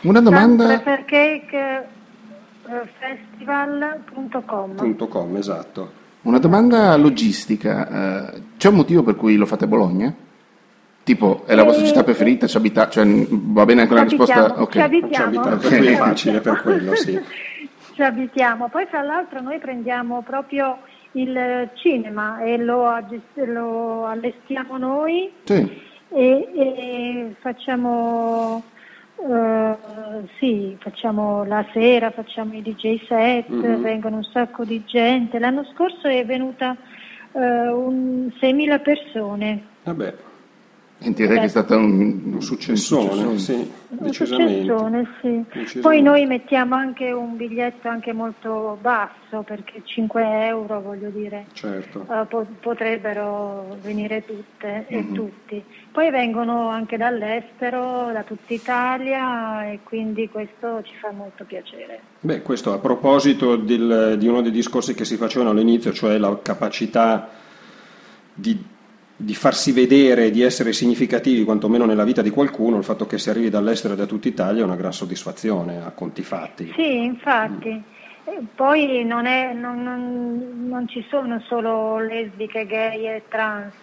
Una domanda... Sunprefercake festival.com. esatto. Una domanda logistica, uh, c'è un motivo per cui lo fate a Bologna? Tipo, è la vostra città preferita? Ci abita, cioè, va bene anche la risposta? Okay. Ci abitiamo. Ci abitiamo. Per cui è facile per quello, sì. Ci abitiamo. Poi fra l'altro noi prendiamo proprio il cinema e lo, lo allestiamo noi sì. e, e facciamo Uh, sì, facciamo la sera, facciamo i DJ set, mm-hmm. vengono un sacco di gente. L'anno scorso è venuta uh, un 6.000 persone. Vabbè. Direi che è stato un, un successone, sì, decisamente. Sì. decisamente. Poi noi mettiamo anche un biglietto anche molto basso, perché 5 euro, voglio dire, certo. uh, po- potrebbero venire tutte e mm-hmm. tutti. Poi vengono anche dall'estero, da tutta Italia e quindi questo ci fa molto piacere. Beh, questo a proposito del, di uno dei discorsi che si facevano all'inizio, cioè la capacità di di farsi vedere, di essere significativi quantomeno nella vita di qualcuno, il fatto che si arrivi dall'estero e da tutta Italia è una gran soddisfazione a conti fatti. Sì, infatti. Mm. Poi non, è, non, non, non, ci sono solo lesbiche, gay e trans,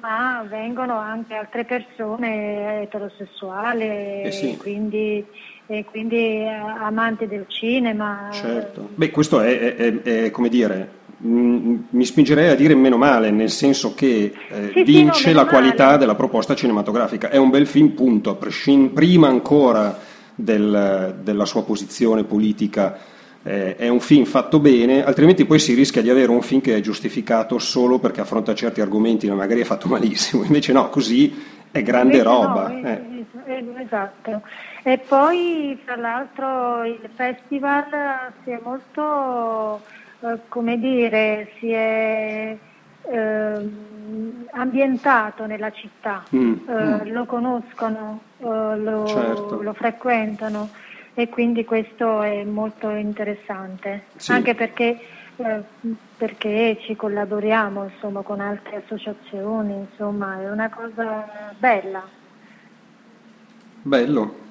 ma vengono anche altre persone eterosessuali, eh sì. quindi, e quindi amanti del cinema. Certo. Beh, questo è, è, è come dire mi spingerei a dire meno male, nel senso che eh, sì, vince sì, no, la qualità male. della proposta cinematografica. È un bel film, punto, prima ancora del, della sua posizione politica. Eh, è un film fatto bene, altrimenti poi si rischia di avere un film che è giustificato solo perché affronta certi argomenti, ma magari è fatto malissimo. Invece no, così è grande Invece roba. No, eh. Esatto. E poi, tra l'altro, il festival si è molto eh, come dire, si è eh, ambientato nella città, mm, eh, mm. lo conoscono, eh, lo, certo. lo, frequentano e quindi questo è molto interessante, sì. anche perché, eh, perché ci collaboriamo insomma, con altre associazioni, insomma è una cosa bella. Bello.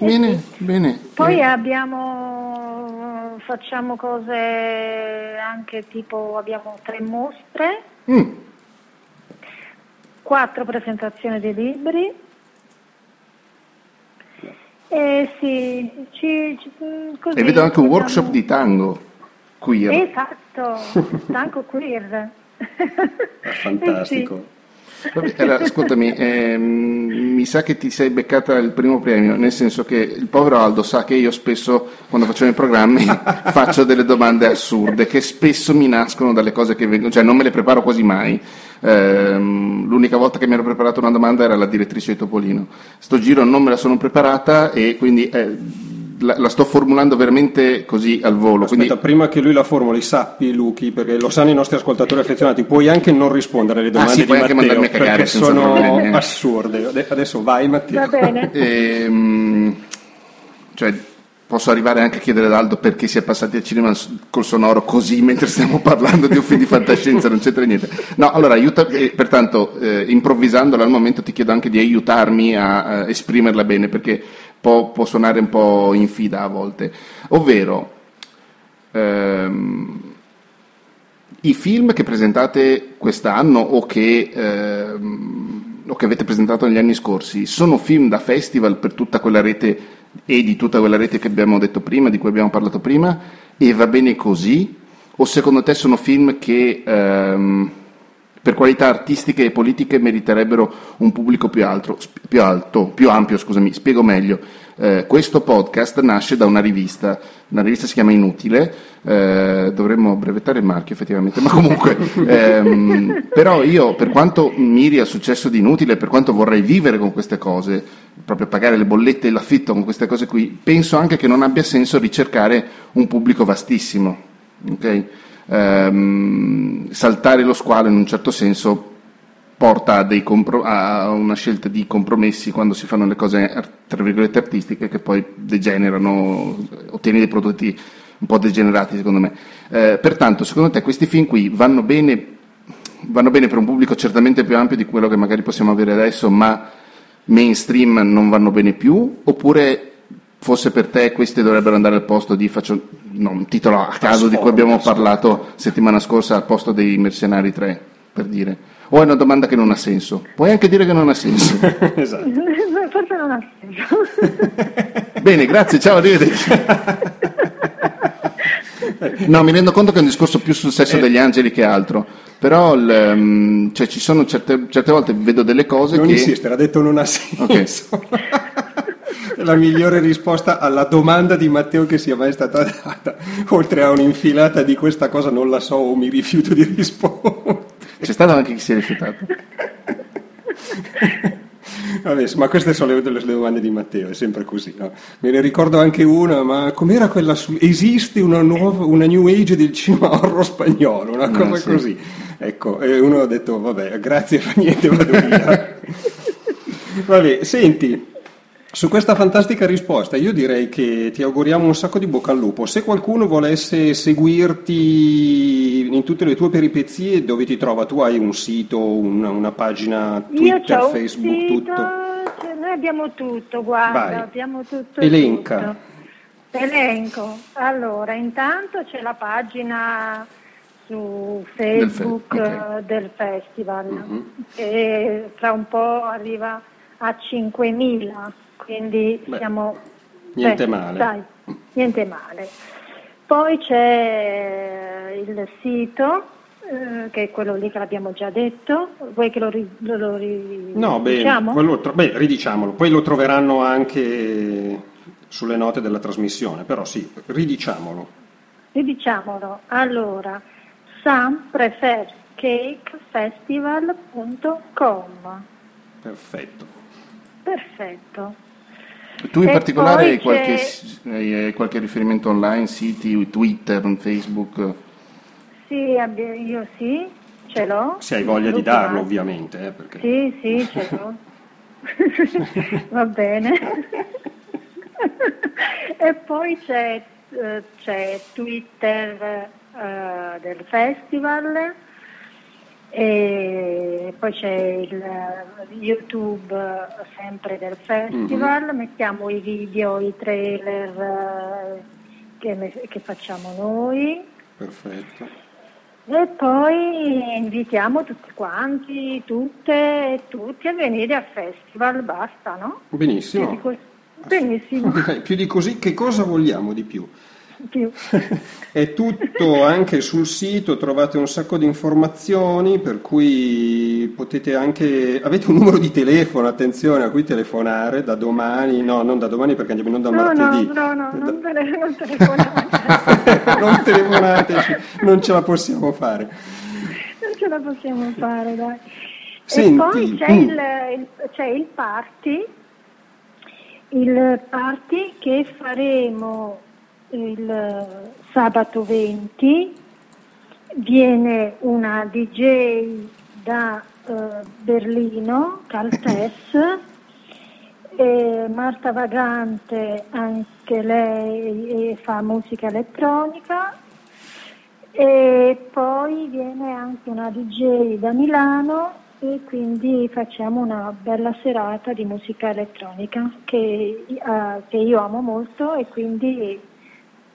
Bene, bene. Poi abbiamo facciamo cose anche tipo abbiamo tre mostre, mm. quattro presentazioni di libri. E sì, ci, ci, così, e vedo anche un workshop di tango queer. Esatto, tango queer. Fantastico. Eh sì. Allora, ascoltami, ehm, mi sa che ti sei beccata il primo premio, nel senso che il povero Aldo sa che io spesso, quando facciamo i programmi, faccio delle domande assurde che spesso mi nascono dalle cose che vengono, cioè non me le preparo quasi mai. Ehm, l'unica volta che mi ero preparato una domanda era la direttrice di Topolino. Sto giro non me la sono preparata e quindi... Eh, la, la, sto formulando veramente così al volo. Aspetta, quindi... prima che lui la formuli, sappi Luchi, perché lo sanno i nostri ascoltatori affezionati, puoi anche non rispondere alle domande ah, sì, di Matteo, mandarmi a cagare perché sono problemi. assurde. Adesso vai Matteo. Va bene. ehm, cioè, posso arrivare anche a chiedere ad Aldo perché si è passati al cinema col sonoro così mentre stiamo parlando di un film di fantascienza, non c'entra niente. No, allora, aiuta, eh, pertanto, eh, improvvisandola al momento ti chiedo anche di aiutarmi a, a esprimerla bene, perché può, può suonare un po' in fida a volte, ovvero ehm, i film che presentate quest'anno o che ehm, o che avete presentato negli anni scorsi sono film da festival per tutta quella rete e di tutta quella rete che abbiamo detto prima, di cui abbiamo parlato prima, e va bene così? O secondo te sono film che ehm, per qualità artistiche e politiche meriterebbero un pubblico più, alto, più, alto, più ampio? Scusami, spiego meglio. Eh, questo podcast nasce da una rivista, una rivista si chiama Inutile, eh, dovremmo brevettare il marchio effettivamente, ma comunque, ehm, però io per quanto miri al successo di Inutile, per quanto vorrei vivere con queste cose, proprio pagare le bollette e l'affitto con queste cose qui, penso anche che non abbia senso ricercare un pubblico vastissimo. Okay? Ehm, saltare lo squalo in un certo senso porta a, compro- a, una scelta di compromessi quando si fanno le cose tra virgolette artistiche che poi degenerano, ottieni dei prodotti un po' degenerati secondo me. Eh, pertanto, secondo te questi film qui vanno bene, vanno bene per un pubblico certamente più ampio di quello che magari possiamo avere adesso, ma mainstream non vanno bene più? Oppure forse per te questi dovrebbero andare al posto di, faccio no, un titolo a caso di cui abbiamo parlato settimana scorsa, al posto dei Mercenari 3, per dire? O è una domanda che non ha senso? Puoi anche dire che non ha senso. esatto. Forse non ha senso. Bene, grazie, ciao, arrivederci. No, mi rendo conto che è un discorso più sul sesso eh. degli angeli che altro, però il, um, cioè, ci sono certe, certe, volte vedo delle cose non che... Non insistere, ha detto non ha senso. Okay. La migliore risposta alla domanda di Matteo che sia mai stata data. Oltre a un'infilata di questa cosa non la so o mi rifiuto di rispondere. C'è stato anche chi si è rifiutato. Vabbè, ma queste sono le, le, domande di Matteo, è sempre così. No? Me ne ricordo anche una, ma com'era quella su... Esiste una, nuova, una new age del cinema horror spagnolo, una cosa ah, sì. così. Ecco, e uno ha detto, vabbè, grazie, fa niente, vado via. vabbè, senti, su questa fantastica risposta io direi che ti auguriamo un sacco di bocca al lupo. Se qualcuno volesse seguirti in tutte le tue peripezie, dove ti trova? Tu hai un sito, una, una pagina Twitter, Facebook, sito, tutto? Noi abbiamo tutto, guarda, Vai. abbiamo tutto. Elenca. Tutto. Elenco. Allora, intanto c'è la pagina su Facebook del, fe- okay. del festival mm-hmm. che tra un po' arriva a 5.000 quindi Beh, siamo... Niente beh, male. Dai, niente male. Poi c'è il sito, eh, che è quello lì che l'abbiamo già detto, vuoi che lo, ri, lo, lo ri, No, bene, quello, beh, ridiciamolo, poi lo troveranno anche sulle note della trasmissione, però sì, ridiciamolo. Ridiciamolo, allora, Sam prefers cakefestival.com Perfetto. Perfetto. Tu in e particolare hai qualche, hai qualche, riferimento online, siti, Twitter, Facebook? Sì, io sì, ce l'ho. Se hai voglia di darlo ovviamente. Eh, perché... Sì, sì, ce l'ho. Va bene. e poi c'è, eh, c'è Twitter uh, del festival e poi c'è il YouTube sempre del festival, mm-hmm. mettiamo i video, i trailer eh, che, che facciamo noi. Perfetto. E poi invitiamo tutti quanti, tutte e tutti a venire al festival, basta, no? Benissimo. Benissimo. più di così, che cosa vogliamo di più? Più. È tutto anche sul sito, trovate un sacco di informazioni, per cui potete anche... Avete un numero di telefono, attenzione, a cui telefonare da domani, no, non da domani perché andiamo non da no, martedì. No, no, no, da... non, tele, non telefonate. non telefonateci, non ce la possiamo fare. Non ce la possiamo fare, dai. Senti, e poi c'è, mm. il, il, c'è il party, il party che faremo il sabato 20 viene una DJ da uh, Berlino, Caltes, e Marta Vagante anche lei fa musica elettronica. E poi viene anche una DJ da Milano e quindi facciamo una bella serata di musica elettronica che, uh, che io amo molto e quindi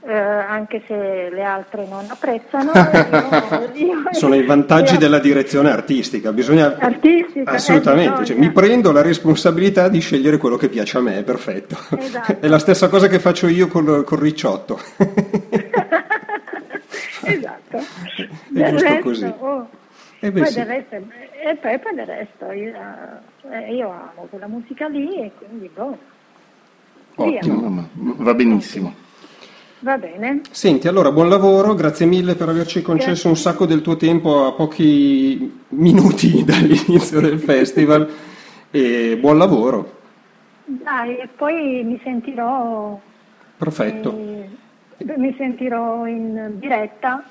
eh, anche se le altre non apprezzano. io, io, Sono i vantaggi io, della direzione artistica, bisogna... Artistica, Assolutamente, eh, cioè, mi prendo la responsabilità di scegliere quello che piace a me, perfetto. Esatto. È la stessa cosa che faccio io col, col ricciotto. esatto. È del giusto resto, così. Oh, eh beh, poi, sì. del resto, e poi, poi del resto io, eh, io amo quella musica lì e quindi boh. Ottimo, va benissimo. Va bene. Senti, allora buon lavoro, grazie mille per averci concesso Grazie. un sacco del tuo tempo a pochi minuti dall'inizio del festival e buon lavoro. Dai, e poi mi sentirò, Perfetto. eh, mi sentirò in diretta.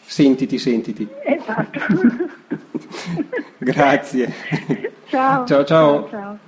Sentiti, sentiti. Esatto. Grazie. ciao. Ciao, ciao. ciao.